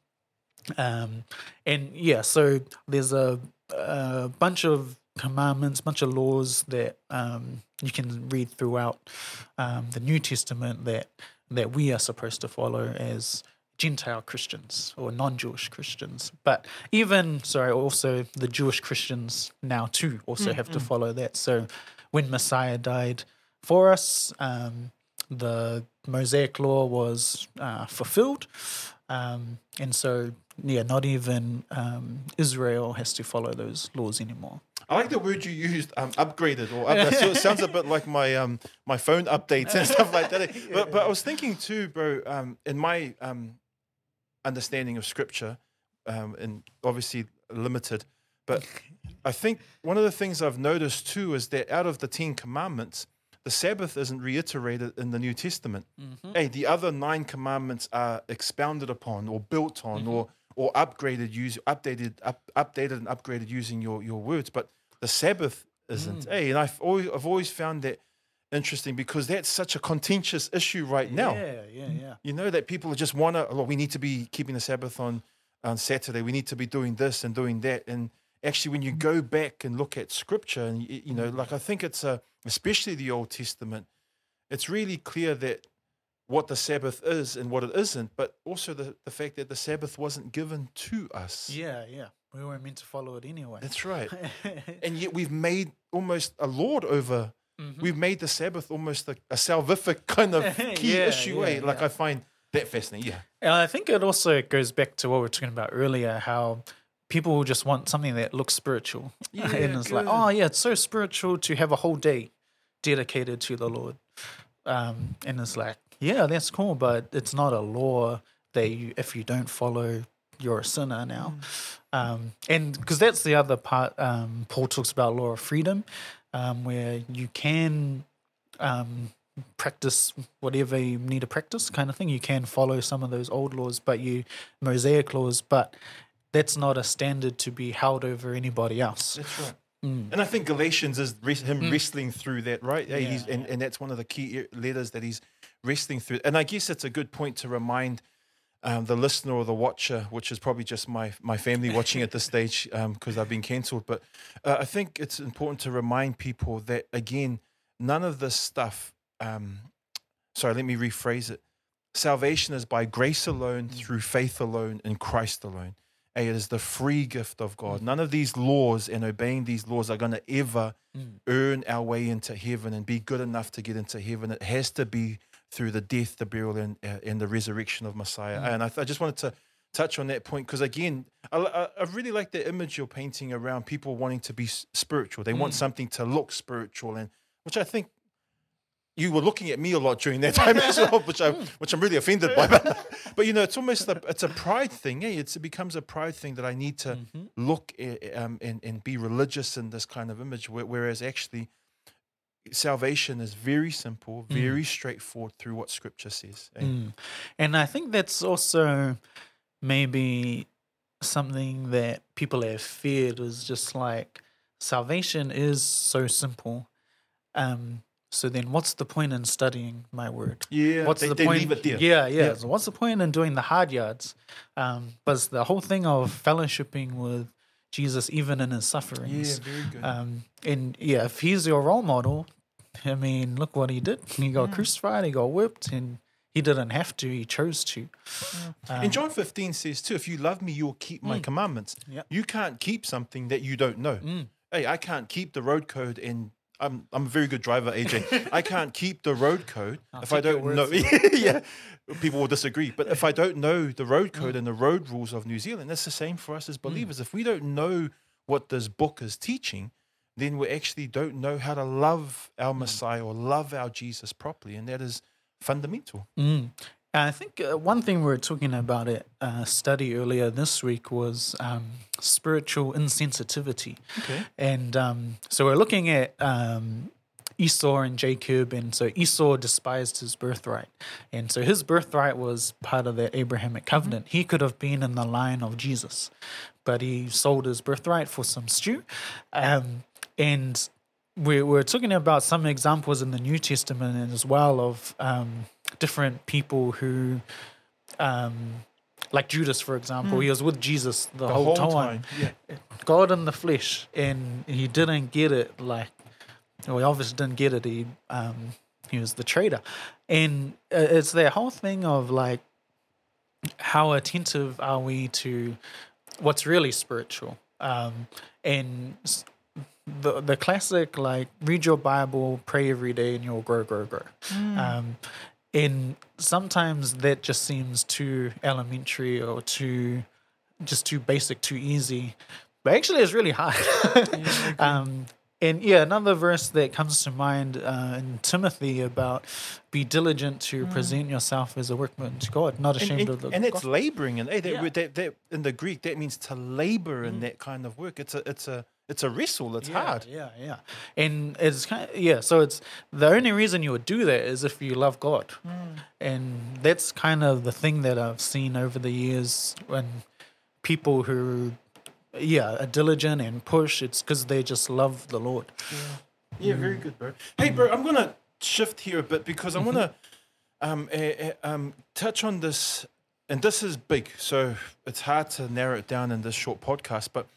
Um, and yeah, so there's a, a bunch of commandments, bunch of laws that um, you can read throughout um, the New Testament that that we are supposed to follow as Gentile Christians or non-Jewish Christians. But even sorry, also the Jewish Christians now too also have to follow that. So when Messiah died for us, um, the Mosaic law was uh, fulfilled. Um, and so, yeah, not even um, Israel has to follow those laws anymore. I like the word you used, um, upgraded or up, so it sounds a bit like my um my phone updates and [LAUGHS] stuff like that. [LAUGHS] But but I was thinking too, bro. Um, in my um understanding of scripture, um, and obviously limited, but I think one of the things I've noticed too is that out of the Ten Commandments, the Sabbath isn't reiterated in the New Testament. Mm-hmm. Hey, the other nine commandments are expounded upon or built on mm-hmm. or or upgraded, use updated, up, updated and upgraded using your your words, but the Sabbath isn't. Mm. Hey, and I've always I've always found that interesting because that's such a contentious issue right now. Yeah, yeah, yeah. You know that people just want to. Oh, we need to be keeping the Sabbath on on Saturday. We need to be doing this and doing that. And actually, when you go back and look at Scripture, and you, you know, mm-hmm. like I think it's a, especially the Old Testament, it's really clear that what the Sabbath is and what it isn't, but also the, the fact that the Sabbath wasn't given to us. Yeah, yeah. We weren't meant to follow it anyway. That's right. [LAUGHS] And yet we've made almost a lord over. Mm-hmm. We've made the Sabbath almost a, a salvific kind of [LAUGHS] key Yeah, issue. eh? yeah, Like. I find that fascinating. Yeah. And I think it also goes back to what we were talking about earlier, how people just want something that looks spiritual. [LAUGHS] Yeah, and it's like, oh yeah, it's so spiritual to have a whole day dedicated to the Lord. Um, and it's like, yeah, that's cool, but it's not a law that you, if you don't follow, you're a sinner now. Um, and because that's the other part, um, Paul talks about law of freedom, um, where you can um, practice whatever you need to practice, kind of thing. You can follow some of those old laws, but you Mosaic laws, but that's not a standard to be held over anybody else. That's right. And I think Galatians is him wrestling through that, right? Yeah, he's, and, and that's one of the key letters that he's wrestling through. And I guess it's a good point to remind um, the listener or the watcher, which is probably just my my family watching at this stage because I've been cancelled. But uh, I think it's important to remind people that again, none of this stuff. Um, sorry, let me rephrase it. Salvation is by grace alone, through faith alone, in Christ alone. It is the free gift of God. None of these laws and obeying these laws are going to ever earn our way into heaven and be good enough to get into heaven. It has to be through the death, the burial, and, uh, and the resurrection of Messiah. Mm. And I, I just wanted to touch on that point because again, I, I, I really like the image you're painting around people wanting to be spiritual. They want Mm. something to look spiritual, and which I think you were looking at me a lot during that time as [LAUGHS] well, which I which I'm really offended by. But, [LAUGHS] but you know, it's almost a, it's a pride thing. Eh? It's, it becomes a pride thing that I need to Mhm. look eh, um, and and be religious in this kind of image, whereas actually. Salvation is very simple, very straightforward through what Scripture says. eh? Mm. And I think that's also maybe something that people have feared is just like salvation is so simple. Um, so then what's the point in studying my word? Yeah, What's they, the they point? leave it there. Yeah, yeah. Yeah. So what's the point in doing the hard yards? Um, but the whole thing of fellowshipping with Jesus, even in his yeah, sufferings. very good. Um, and yeah, if he's your role model, I mean, look what he did. He got Mm. crucified, he got whipped, and he didn't have to, he chose to. Um, and John 15 says too, if you love me, you'll keep my Mm. commandments. Yep. You can't keep something that you don't know. Mm. Hey, I can't keep the road code and I'm I'm a very good driver, AJ. [LAUGHS] I can't keep the road code I'll if I don't know. [LAUGHS] yeah, people will disagree. But if I don't know the road Mm. code and the road rules of New Zealand, that's the same for us as believers. If we don't know what this book is teaching, then we actually don't know how to love Mm. our Messiah or love our Jesus properly, and that is fundamental. Mm. I think uh, one thing we were talking about at uh, study earlier this week was um, spiritual insensitivity. Okay. And um, so we're looking at um, Esau and Jacob. And so Esau despised his birthright. And so his birthright was part of the Abrahamic covenant. He could have been in the line of Jesus, but he sold his birthright for some stew. Um, and we, we're talking about some examples in the New Testament as well of um, different people who. Um, like Judas, for example, he was with Jesus the, The whole, time. Yeah. God in the flesh, and he didn't get it. Like, well, he obviously didn't get it. He um, he was the traitor, and uh, it's that whole thing of like, how attentive are we to what's really spiritual? Um, and the the classic like read your Bible, pray every day, and you'll grow, grow, grow. Um, and sometimes that just seems too elementary or too just too basic, too easy. But actually, it's really hard. [LAUGHS] um, and yeah, another verse that comes to mind uh, in Timothy about be diligent to present yourself as a workman to God, not ashamed and, of the and it's gospel. laboring, and hey, that, Yeah. that, that in the Greek that means to labor Mm. in that kind of work. It's a it's a it's a wrestle. It's yeah, hard. Yeah, yeah. And it's kind of, yeah, so it's the only reason you would do that is if you love God. Mm. And that's kind of the thing that I've seen over the years when people who yeah, are diligent and push, it's because they just love the Lord. Yeah, yeah, very good, bro. Hey, bro, I'm gonna shift here a bit because I want to um, uh, uh, um, touch on this, and this is big, so it's hard to narrow it down in this short podcast. But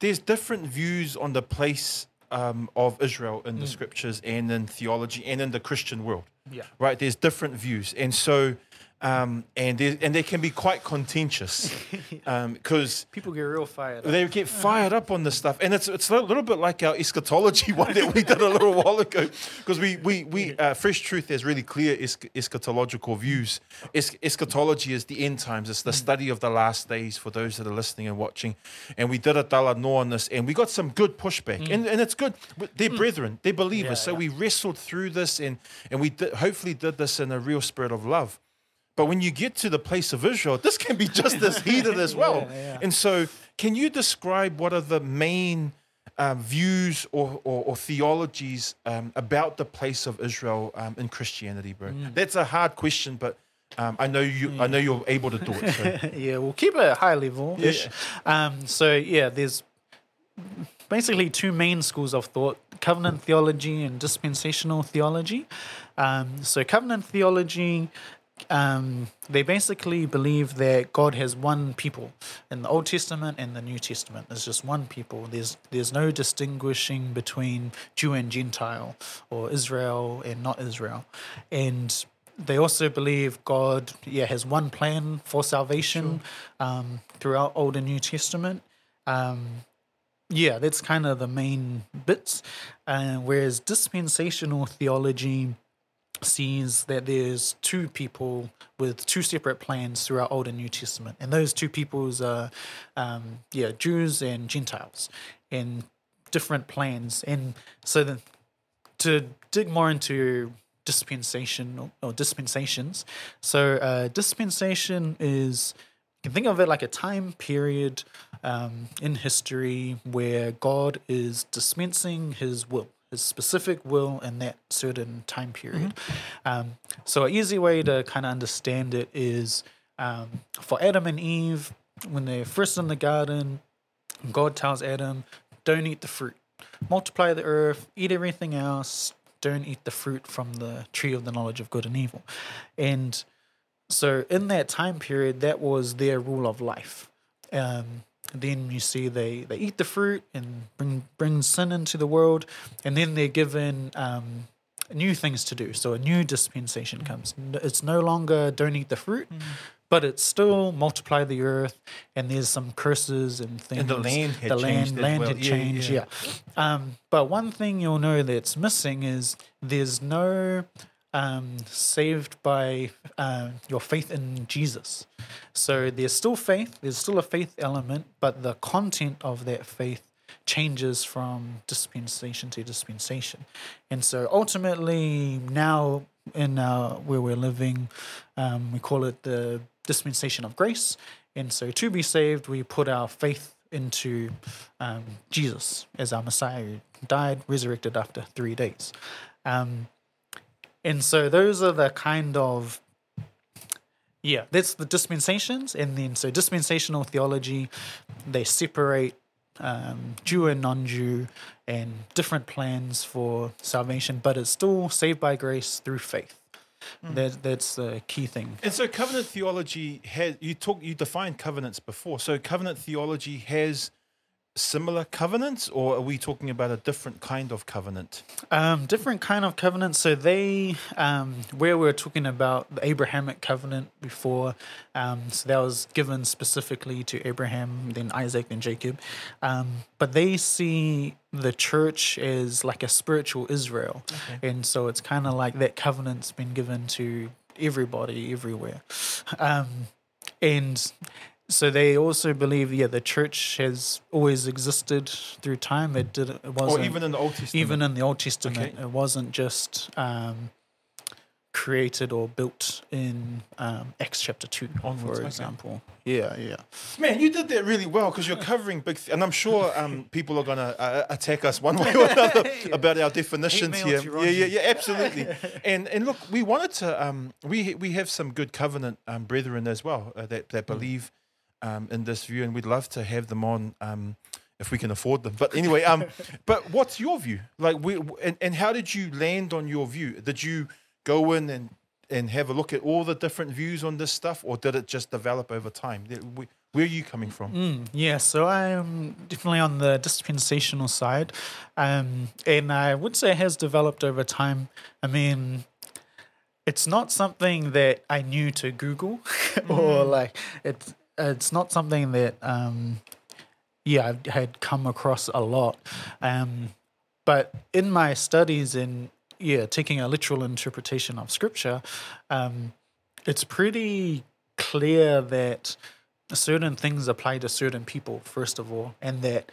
there's different views on the place um, of Israel in the scriptures and in theology and in the Christian world. Yeah. Right? There's different views, and so. Um, and they, and they can be quite contentious [LAUGHS] because People get real fired. up. they get fired up on this stuff, and it's it's a little bit like our eschatology [LAUGHS] one that we did a little while ago, because we we we uh, Fresh Truth has really clear es- eschatological views. Es- eschatology is the end times; it's the study of the last days for those that are listening and watching. And we did a talanoa on this, and we got some good pushback, and and it's good. They're brethren, they're believers, Yeah, so yeah. we wrestled through this, and and we did, hopefully did this in a real spirit of love. But when you get to the place of Israel, this can be just as heated as [LAUGHS] well. Yeah, yeah. And so, can you describe what are the main um, views or, or, or theologies um, about the place of Israel um, in Christianity, bro? Mm. That's a hard question, but um, I know you. I know you're able to do it. So. [LAUGHS] yeah, we'll keep it high level ish. Um, so yeah, there's basically two main schools of thought: covenant theology and dispensational theology. Um, so covenant theology. Um, they basically believe that God has one people in the Old Testament and the New Testament. There's just one people. There's there's no distinguishing between Jew and Gentile or Israel and not Israel. And they also believe God, yeah, has one plan for salvation um, throughout Old and New Testament. Um, yeah, that's kind of the main bits. Uh, whereas dispensational theology sees that there's two people with two separate plans throughout Old and New Testament, and those two peoples are, um, yeah, Jews and Gentiles, and different plans. And so, the, to dig more into dispensation or, or dispensations, so uh, dispensation is you can think of it like a time period um, in history where God is dispensing His will his specific will in that certain time period. Um, so, an easy way to kind of understand it is um, for Adam and Eve, when they're first in the garden, God tells Adam, Don't eat the fruit, multiply the earth, eat everything else, don't eat the fruit from the tree of the knowledge of good and evil. And so, in that time period, that was their rule of life. Um, then you see they, they eat the fruit and bring bring sin into the world, and then they're given um, new things to do. So a new dispensation comes. It's no longer don't eat the fruit, but it's still multiply the earth, and there's some curses and things. And the land had the changed land land well. had Yeah, changed. yeah. Yeah. Um, but one thing you'll know that's missing is there's no um, saved by uh, your faith in Jesus. So there's still faith, there's still a faith element, but the content of that faith changes from dispensation to dispensation. And so ultimately, now in uh, where we're living, um, we call it the dispensation of grace. And so to be saved, we put our faith into um, Jesus as our Messiah who died, resurrected after three days. Um, and so those are the kind of yeah, that's the dispensations, and then so dispensational theology, they separate um, Jew and non-Jew, and different plans for salvation, but it's still saved by grace through faith. That that's the key thing. And so covenant theology has you talk you defined covenants before. So covenant theology has similar covenants or are we talking about a different kind of covenant? Um, different kind of covenants. So they, um, where we are talking about the Abrahamic covenant before, um, so that was given specifically to Abraham, then Isaac, then Jacob. Um, but they see the church as like a spiritual Israel, and so it's kind of like that covenant's been given to everybody everywhere, um, and so they also believe, yeah, the church has always existed through time. It did. It wasn't Or even in the Old Testament? even in the Old Testament, Okay. it wasn't just um, created or built in um, Acts chapter two, Onwards, for okay. example. Yeah, yeah. Man, you did that really well because you're covering big, th- and I'm sure um, people are gonna uh, attack us one way or another [LAUGHS] about our definitions here. Yeah, yeah, yeah, absolutely. [LAUGHS] and and look, we wanted to, um, we we have some good covenant um, brethren as well uh, that that believe um, in this view, and we'd love to have them on. Um, if we can afford them, but anyway, um, [LAUGHS] but what's your view? Like, we, and, and how did you land on your view? Did you go in and and have a look at all the different views on this stuff, or did it just develop over time? Where are you coming from? Mm, yeah, so I'm definitely on the dispensational side. Um, and I would say it has developed over time. I mean, it's not something that I knew to Google [LAUGHS] or like it's it's not something that um, yeah, I had come across a lot. Um, but in my studies in yeah, taking a literal interpretation of scripture, um, it's pretty clear that certain things apply to certain people, first of all, and that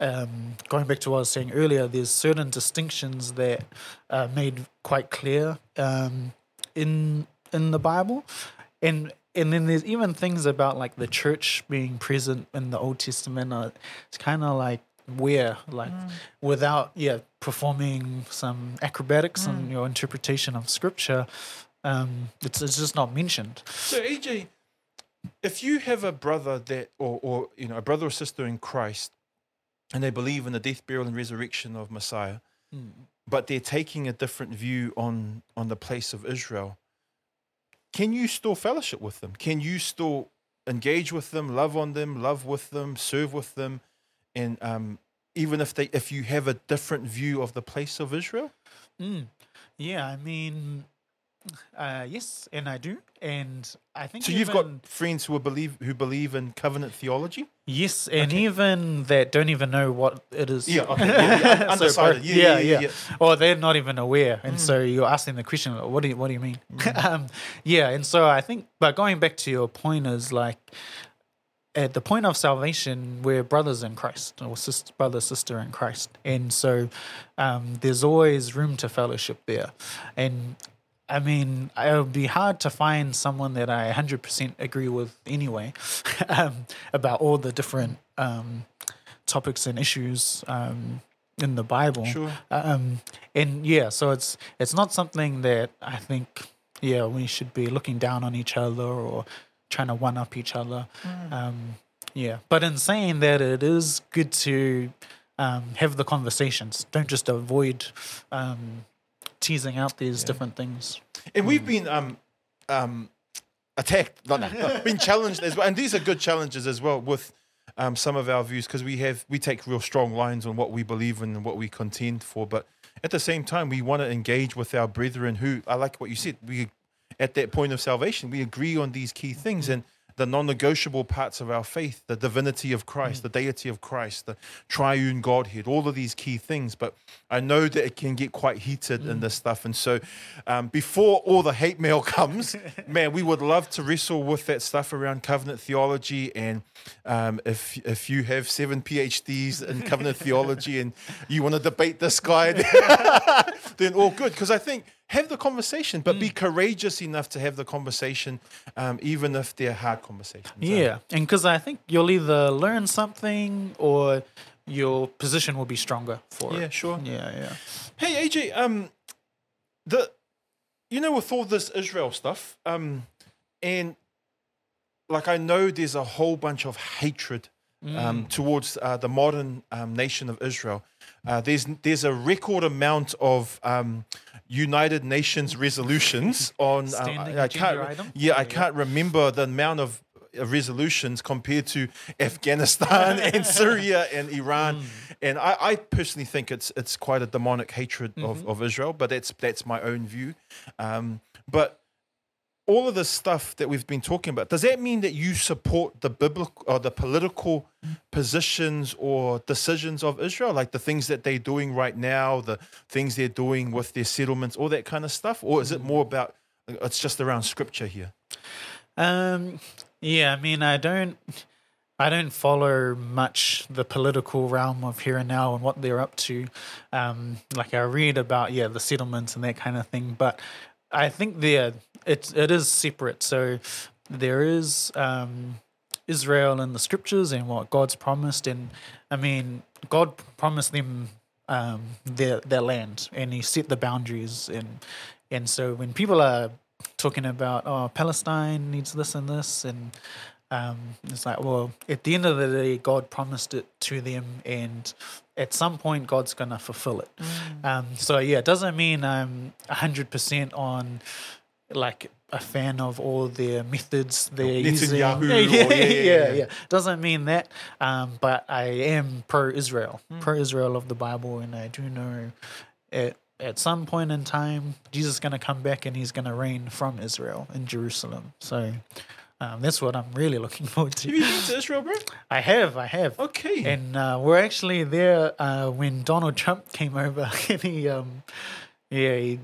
um, going back to what I was saying earlier, there's certain distinctions that are made quite clear um, in in the Bible, and and then there's even things about like the church being present in the Old Testament. Uh, it's kind of like where like without yeah performing some acrobatics in your interpretation of scripture um it's, it's just not mentioned. So AJ, if you have a brother that, or, or you know, a brother or sister in Christ, and they believe in the death, burial, and resurrection of Messiah, but they're taking a different view on on the place of Israel, can you still fellowship with them? Can you still engage with them, love on them, love with them, serve with them, and um, even if they if you have a different view of the place of Israel? Mm. Yeah, I mean, Uh, yes, and I do, and I think So you've got friends who believe who believe in covenant theology. yes, and even that don't even know what it is. Yeah, okay. Yeah, yeah, [LAUGHS] So both- Yeah, yeah, yeah, yeah. Or they're not even aware, and so you're asking the question, "What do you, what do you mean?" [LAUGHS] um, yeah, and so I think, but going back to your point is like, at the point of salvation, we're brothers in Christ, or sister, brother, sister in Christ, and so um, there's always room to fellowship there, and. I mean, it would be hard to find someone that I 100% agree with anyway [LAUGHS] um, about all the different um, topics and issues um, in the Bible. Sure. Um, and yeah, so it's it's not something that I think yeah we should be looking down on each other or trying to one up each other. Um, yeah, but in saying that, it is good to um, have the conversations. Don't just avoid um, teasing out these different things. And we've been um um attacked, not, no, [LAUGHS] been challenged as well. And these are good challenges as well with um, some of our views because we have we take real strong lines on what we believe in and what we contend for. But at the same time, we want to engage with our brethren who I like what you said. We at that point of salvation, we agree on these key things and the non-negotiable parts of our faith, the divinity of Christ, the deity of Christ, the triune Godhead, all of these key things. But I know that it can get quite heated in this stuff. And so um, before all the hate mail [LAUGHS] comes, man, we would love to wrestle with that stuff around covenant theology. And um, if if you have seven PhDs in covenant theology and you want to debate this guy, [LAUGHS] [LAUGHS] then all good. Because I think have the conversation, but be courageous enough to have the conversation, um, even if they're hard conversations. Uh, Yeah, and because I think you'll either learn something or your position will be stronger for Yeah, it. Yeah, sure. Yeah, yeah. Hey AJ, um, the you know with all this Israel stuff, um, and like I know there's a whole bunch of hatred um, towards uh, the modern um, nation of Israel. Uh, there's there's a record amount of um, United Nations resolutions [LAUGHS] on. uh, I, I can't. Yeah, I can't remember the amount of uh, resolutions compared to Afghanistan [LAUGHS] and Syria and Iran. And I, I personally think it's it's quite a demonic hatred of, of Israel, but that's that's my own view. Um, but all of this stuff that we've been talking about, does that mean that you support the biblical or the political positions or decisions of Israel, like the things that they're doing right now, the things they're doing with their settlements, all that kind of stuff, or is it more about it's just around scripture here? Um, yeah, I mean, I don't, I don't follow much the political realm of here and now and what they're up to. Um, like I read about yeah the settlements and that kind of thing, but I think there it it is separate. So there is um, Israel in the scriptures and what God's promised, and I mean God promised them um, their their land, and He set the boundaries, and and so when people are talking about oh Palestine needs this and this, and um, it's like well at the end of the day God promised it to them, and at some point God's gonna fulfill it. Um, so yeah, it doesn't mean I'm hundred percent on like a fan of all their methods they're using. Yeah, or- [LAUGHS] yeah, yeah, yeah, yeah, yeah. yeah. Doesn't mean that, um, but I am pro-Israel, pro-Israel of the Bible, and I do know at at some point in time Jesus is going to come back and he's going to reign from Israel in Jerusalem. So. Um, that's what I'm really looking [LAUGHS] forward to. Have you been to Israel, bro? [LAUGHS] I have, I have. Okay. And uh, we're actually there uh, when Donald Trump [LAUGHS] came over, and he, um, yeah, he,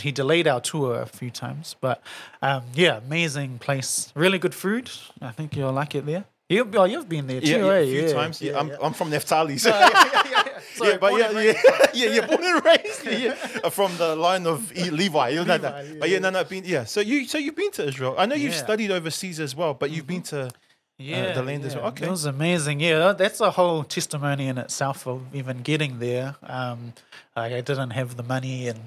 he delayed our tour a few times. But um, yeah, amazing place, really good food. I think you'll like it there. You, oh, you've been there too, yeah, yeah, eh? a few yeah, times. Yeah, yeah, I'm, yeah. I'm from Naphtali, So. [LAUGHS] yeah, yeah, yeah. [LAUGHS] Sorry, yeah, but born yeah, and yeah, raised. [LAUGHS] yeah, yeah, born and raised, yeah, Uh, from the line of E- Levi. You know, that. Levi, but yeah, no, no, been, yeah. So you, so you've been to Israel. I know you've Mm-hmm. studied overseas as well, but you've been to. yeah, the land as well. Okay. It was amazing. Yeah, that's a whole testimony in itself of even getting there. Um, like I didn't have the money, and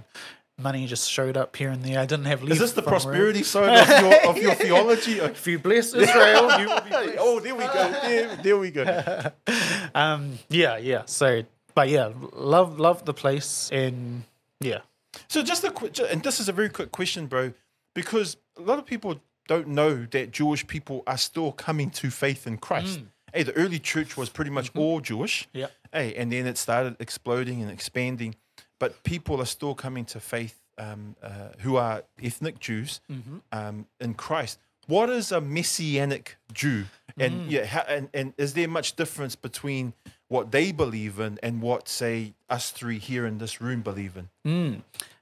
money just showed up here and there. I didn't have leave. Is this the from where- prosperity side of your of your theology? [LAUGHS] If you bless Israel, you will be blessed. oh, there we go. There, there we go. [LAUGHS] Um, yeah, yeah. So, but yeah, love love the place, and yeah, So just a quick, and this is a very quick question, bro, because a lot of people don't know that Jewish people are still coming to faith in Christ. Hey, the early church was pretty much all Jewish. Yeah. Hey, and then it started exploding and expanding, but people are still coming to faith um, uh, who are ethnic Jews Mm-hmm. um, in Christ. What is a messianic Jew? Mm. And yeah, how, and, and is there much difference between what they believe in and what, say, us three here in this room believe in? Mm.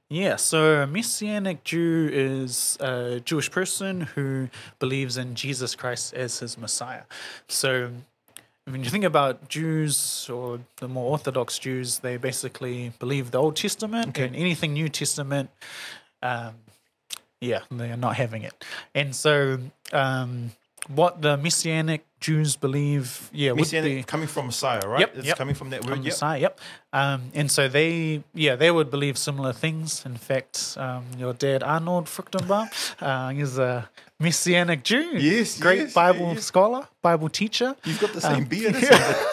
Yeah, so a Messianic Jew is a Jewish person who believes in Jesus Christ as his Messiah. So when you think about Jews or the more Orthodox Jews, they basically believe the Old Testament Okay. and anything New Testament. Um, yeah, they are not having it. And so um, what the Messianic Jews believe, yeah, Messianic be coming from Messiah, right? Yep, It's yep. coming from that word. from Yep. Messiah. Yep. Um, and so they, yeah, they would believe similar things. In fact, um, your dad Arnold Fruchtenbaum [LAUGHS] uh, is a Messianic Jew. Yes, great yes, Bible yeah, yeah. scholar, Bible teacher. You've got the same Um, beard. [LAUGHS] isn't?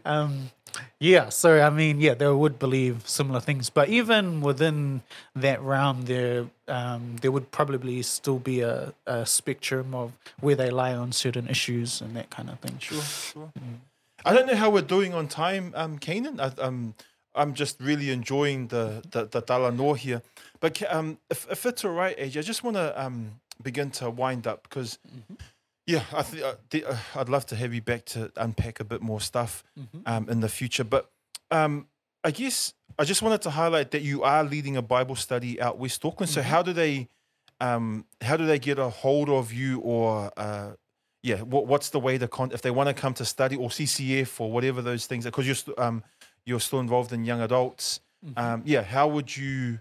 [LAUGHS] Um, yeah, so I mean, yeah, they would believe similar things, but even within that realm, there um, there would probably still be a, a spectrum of where they lie on certain issues and that kind of thing. Sure, sure. I don't know how we're doing on time, um, Kanan. I, um, I'm just really enjoying the the, the talanoa here. But um, if, if it's all right, AJ, I just want to um, begin to wind up because, yeah, I think uh, the- uh, I'd love to have you back to unpack a bit more stuff Mhm. um, in the future. But um, I guess I just wanted to highlight that you are leading a Bible study out West Auckland. So how do they um, how do they get a hold of you or uh, yeah, what, what's the way to con if they want to come to study or CCF or whatever those things because you're st- um you're still involved in young adults. Um, yeah, how would you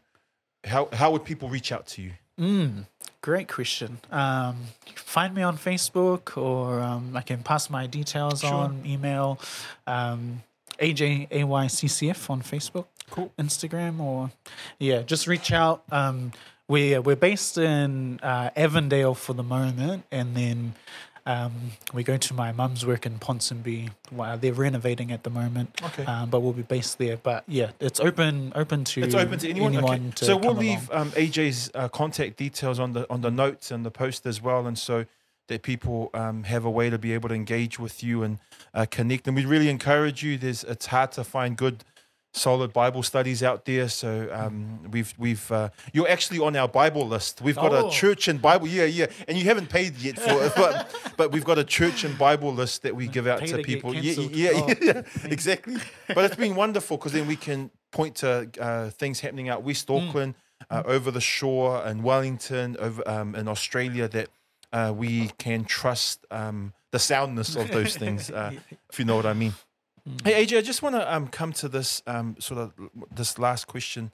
how how would people reach out to you? Mm, great question. Um, find me on Facebook, or um, I can pass my details Sure. on email. Um, AJAYCCF on Facebook, Cool. Instagram, or yeah, just reach out. Um, we're we're based in uh, Avondale for the moment, and then um, we go to my mum's work in Ponsonby. While they're renovating at the moment, Okay. um, but we'll be based there. But yeah, it's open open to It's open to anyone. okay. to So we'll leave um, AJ's uh, contact details on the on the notes and the post as well, and so that people um, have a way to be able to engage with you and uh, connect. And we really encourage you. There's it's hard to find good. Solid Bible studies out there, so um, we've we've uh, you're actually on our Bible list. We've got Oh. a church and Bible, yeah, yeah, and you haven't paid yet for it, but, [LAUGHS] but we've got a church and Bible list that we give out Pay to people. Yeah, yeah, Oh. yeah, [LAUGHS] exactly. But it's been wonderful because then we can point to uh, things happening out West Mm. Auckland, uh, over the shore, and Wellington, over um, in Australia that uh, we can trust um, the soundness of those things, uh, [LAUGHS] if you know what I mean. Mm. Hey AJ, I just want to um, come to this um, sort of this last question,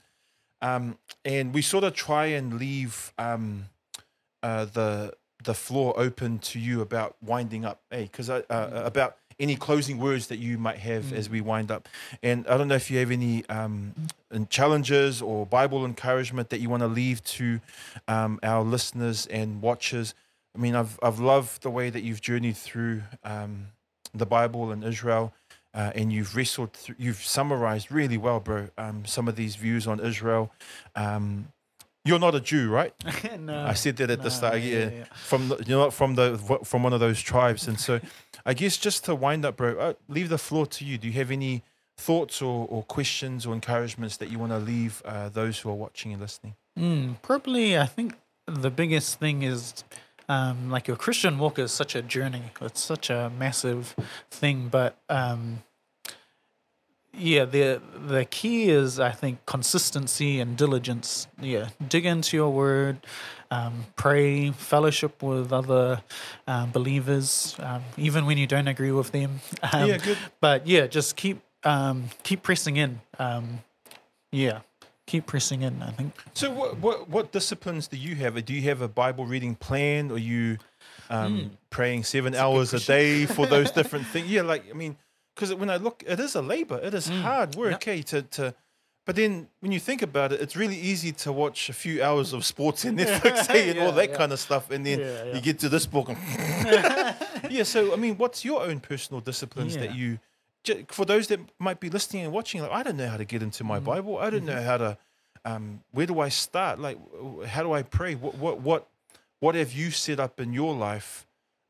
um, and we sort of try and leave um, uh, the the floor open to you about winding up, hey, because uh, about any closing words that you might have as we wind up, and I don't know if you have any um, challenges or Bible encouragement that you want to leave to um, our listeners and watchers. I mean, I've I've loved the way that you've journeyed through um, the Bible and Israel, uh, and you've wrestled through. You've summarized really well, bro. Um, some of these views on Israel. Um, you're not a Jew, right? [LAUGHS] no, I said that at the no, start. yeah, Yeah, yeah, from the, you're not from the from one of those tribes, and so I guess just to wind up, bro, uh, leave the floor to you. Do you have any thoughts or, or questions or encouragements that you want to leave uh, those who are watching and listening? Mm, probably, I think the biggest thing is um, like your Christian walk is such a journey. It's such a massive thing, but um, yeah, the the key is I think consistency and diligence. Yeah, dig into your word, um, pray, fellowship with other um, believers, um, even when you don't agree with them. Um, yeah, good. but yeah, just keep um, keep pressing in. Um, yeah, keep pressing in. I think. So, what, what what disciplines do you have? Do you have a Bible reading plan? Or you um, praying seven hours a day for those [LAUGHS] different things? Yeah, like I mean, because when I look, it is a labor. It is hard work, Yep. okay. To to, but then when you think about it, it's really easy to watch a few hours of sports and [LAUGHS] Netflix hey, and all that yeah. kind of stuff, and then Yeah, yeah. you get to this book. And [LAUGHS] yeah. So, I mean, what's your own personal disciplines that you? For those that might be listening and watching, like I don't know how to get into Mm-hmm. my Bible. I don't know how to. Um, where do I start? Like, how do I pray? What what what what have you set up in your life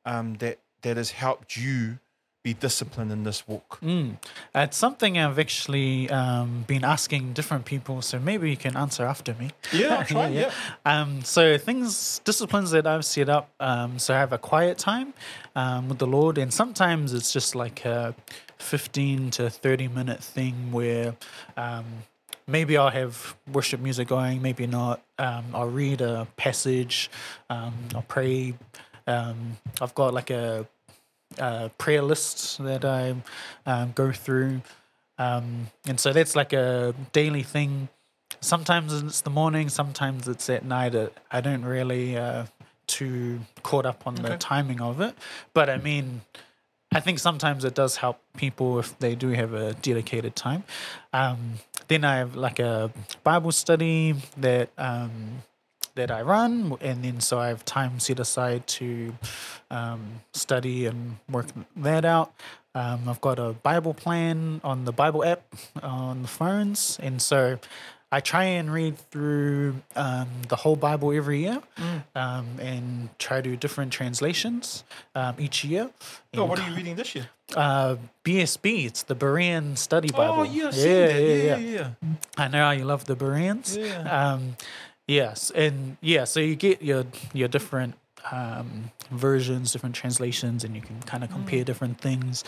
um, that that has helped you be disciplined in this walk? Mm. It's something I've actually um, been asking different people, so maybe you can answer after me. Yeah, I'll [LAUGHS] try, yeah. Um, so things, disciplines that I've set up. Um, so I have a quiet time um, with the Lord, and sometimes it's just like a fifteen to thirty minute thing where. Um, maybe I'll have worship music going, maybe not. Um, I'll read a passage, um, I'll pray. Um, I've got like a, a prayer list that I um, go through. Um, and so that's like a daily thing. Sometimes it's the morning, sometimes it's at night. I don't really uh, too caught up on the timing of it, but I mean, I think sometimes it does help people if they do have a dedicated time. Um, then I have like a Bible study that um, that I run, and then so I have time set aside to um, study and work that out. Um, I've got a Bible plan on the Bible app on the phones, and so I try and read through um, the whole Bible every year, um, and try to do different translations um, each year. Oh, And what are you reading this year? uh, BSB, it's the Berean Study Bible. Oh, yeah, seen that. yeah, yeah, yeah. I know how you love the Bereans. Yeah. Um, yes, and yeah, so you get your your different um, versions, different translations, and you can kind of compare Mm. different things.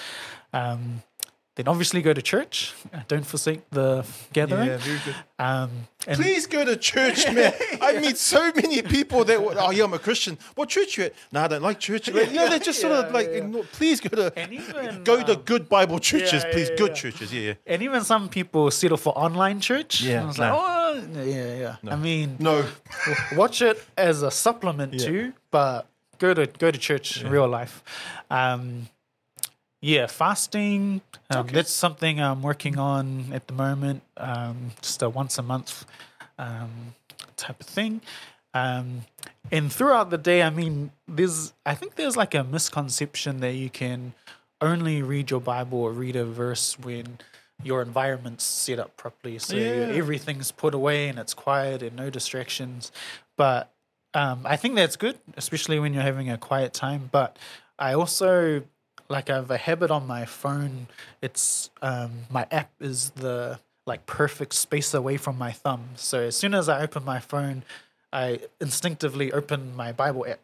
Then obviously go to church. Uh, Don't forsake the gathering. Yeah, very good. Um, Please go to church, man. I meet so many people that, oh, yeah, I'm a Christian. What church you at? No, I don't like church. Like, no, they're just sort of like, yeah. please go to, even, go to um, good Bible churches, yeah, please. yeah, good yeah. churches, yeah, yeah. and even some people settle for online church. Yeah, I was no. like, oh, yeah, yeah. I mean, No. watch it as a supplement Yeah. to, but go to go to church in real life. Um, yeah, fasting. Um, Okay. That's something I'm working on at the moment. Um, just a once a month um, type of thing. Um, and throughout the day, I mean, there's I think there's like a misconception that you can only read your Bible or read a verse when your environment's set up properly. So Yeah. everything's put away and it's quiet and no distractions. But um, I think that's good, especially when you're having a quiet time. But I also like I have a habit on my phone. It's um, my app is the like perfect space away from my thumb. So as soon as I open my phone, I instinctively open my Bible app,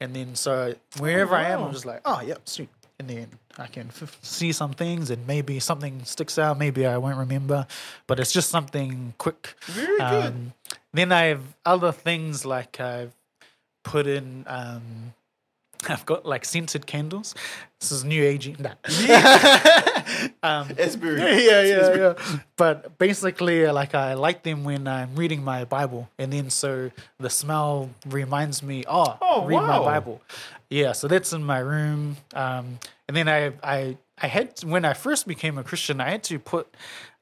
and then so wherever I am. I'm just like, oh yeah, sweet. And then I can f- see some things, and maybe something sticks out. Maybe I won't remember, but it's just something quick. Very good. Um, then I have other things like I've put in. Um, [LAUGHS] I've got like scented candles. This is new agey. Nah. [LAUGHS] um, Asbury. [LAUGHS] yeah, yeah, yeah. But basically, like I like them when I'm reading my Bible, and then so the smell reminds me, oh, Oh, read my. Bible. Yeah, so that's in my room. Um, and then I, I, I had when I first became a Christian, I had to put,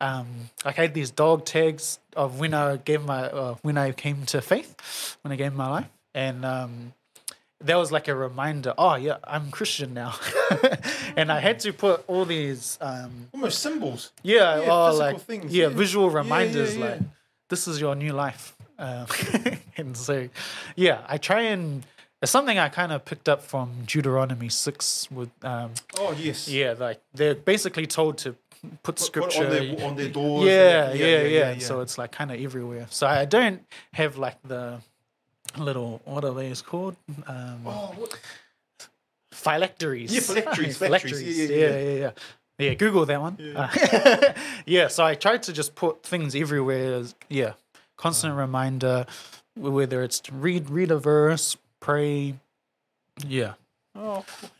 um, like I had these dog tags of when I gave my, uh, when I came to faith, when I gave my life, and um, that was like a reminder. Oh yeah, I'm Christian now, [LAUGHS] and I had to put all these. Um, Almost symbols. yeah, Yeah, or physical like things, yeah, yeah. visual reminders yeah. like this is your new life. Um, [LAUGHS] and so, yeah, I try and it's something I kind of picked up from Deuteronomy six with um, Oh, yes. yeah, like they're basically told to put scripture. on their, on their doors. yeah, yeah, yeah, So it's like kind of everywhere. So I don't have like the little what are those called? Um, Oh, what? phylacteries. Yeah, phylacteries, [LAUGHS] phylacteries. phylacteries. Yeah, Yeah, yeah, yeah, yeah. Google that one. Yeah. [LAUGHS] yeah, so I tried to just put things everywhere. As, yeah, constant reminder, whether it's to read read a verse, pray. Yeah. Oh, cool.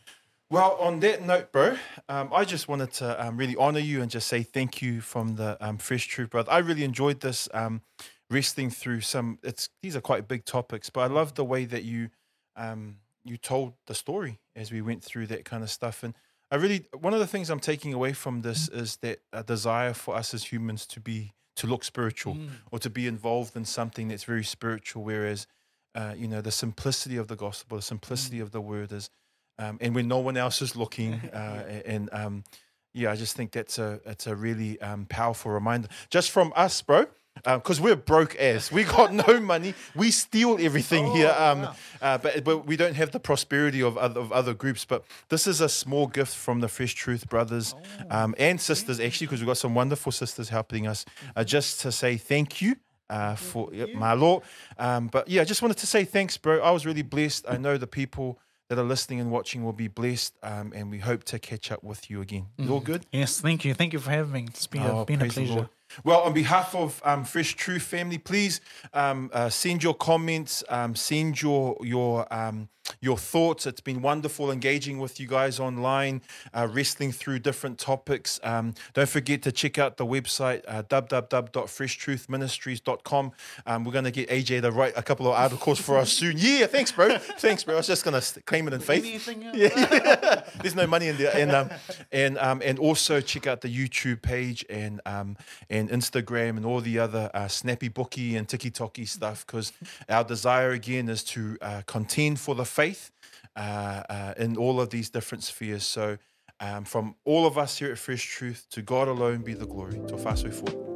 Well, on that note, bro, um, I just wanted to um, really honor you and just say thank you from the um, Fresh Truth, brother. I really enjoyed this um, wrestling through some. It's these are quite big topics, but I love the way that you um, you told the story as we went through that kind of stuff. And I really one of the things I'm taking away from this is that a desire for us as humans to be to look spiritual Mm. or to be involved in something that's very spiritual, whereas uh, you know the simplicity of the gospel, the simplicity of the word is um, and when no one else is looking. [LAUGHS] Uh, and um, yeah, I just think that's a it's a really um, powerful reminder. Just from us, bro. Because we're broke as we got no [LAUGHS] money. We steal everything Oh, here, um, wow. uh, but but we don't have the prosperity of other, of other groups. But this is a small gift from the Fresh Truth brothers Oh, um, and sisters, actually, because we've got some wonderful sisters helping us. Uh, just to say thank you. Uh, for my Lord. Um, but yeah, I just wanted to say thanks, bro. I was really blessed. I know the people that are listening and watching will be blessed, um, and we hope to catch up with you again. Is all good? Yes, thank you. Thank you for having me. It's been, Oh, a, been a pleasure. Well, on behalf of um, Fresh Truth family, please um, uh, send your comments, um, send your your um, your thoughts. It's been wonderful engaging with you guys online, uh, wrestling through different topics. Um, don't forget to check out the website uh, www.freshtruthministries.com. Um, we're going to get AJ to write a couple of articles for us soon. Yeah, thanks, bro. [LAUGHS] Thanks, bro. I was just going to claim it in faith. Else? [LAUGHS] There's no money in there, and um, and um, and also check out the YouTube page and um, and Instagram and all the other uh, snappy bookie and tiki toki stuff. Because our desire again is to uh, contend for the faith uh, uh, in all of these different spheres. So. Um, from all of us here at Fresh Truth, to God alone be the glory. To Faswe for.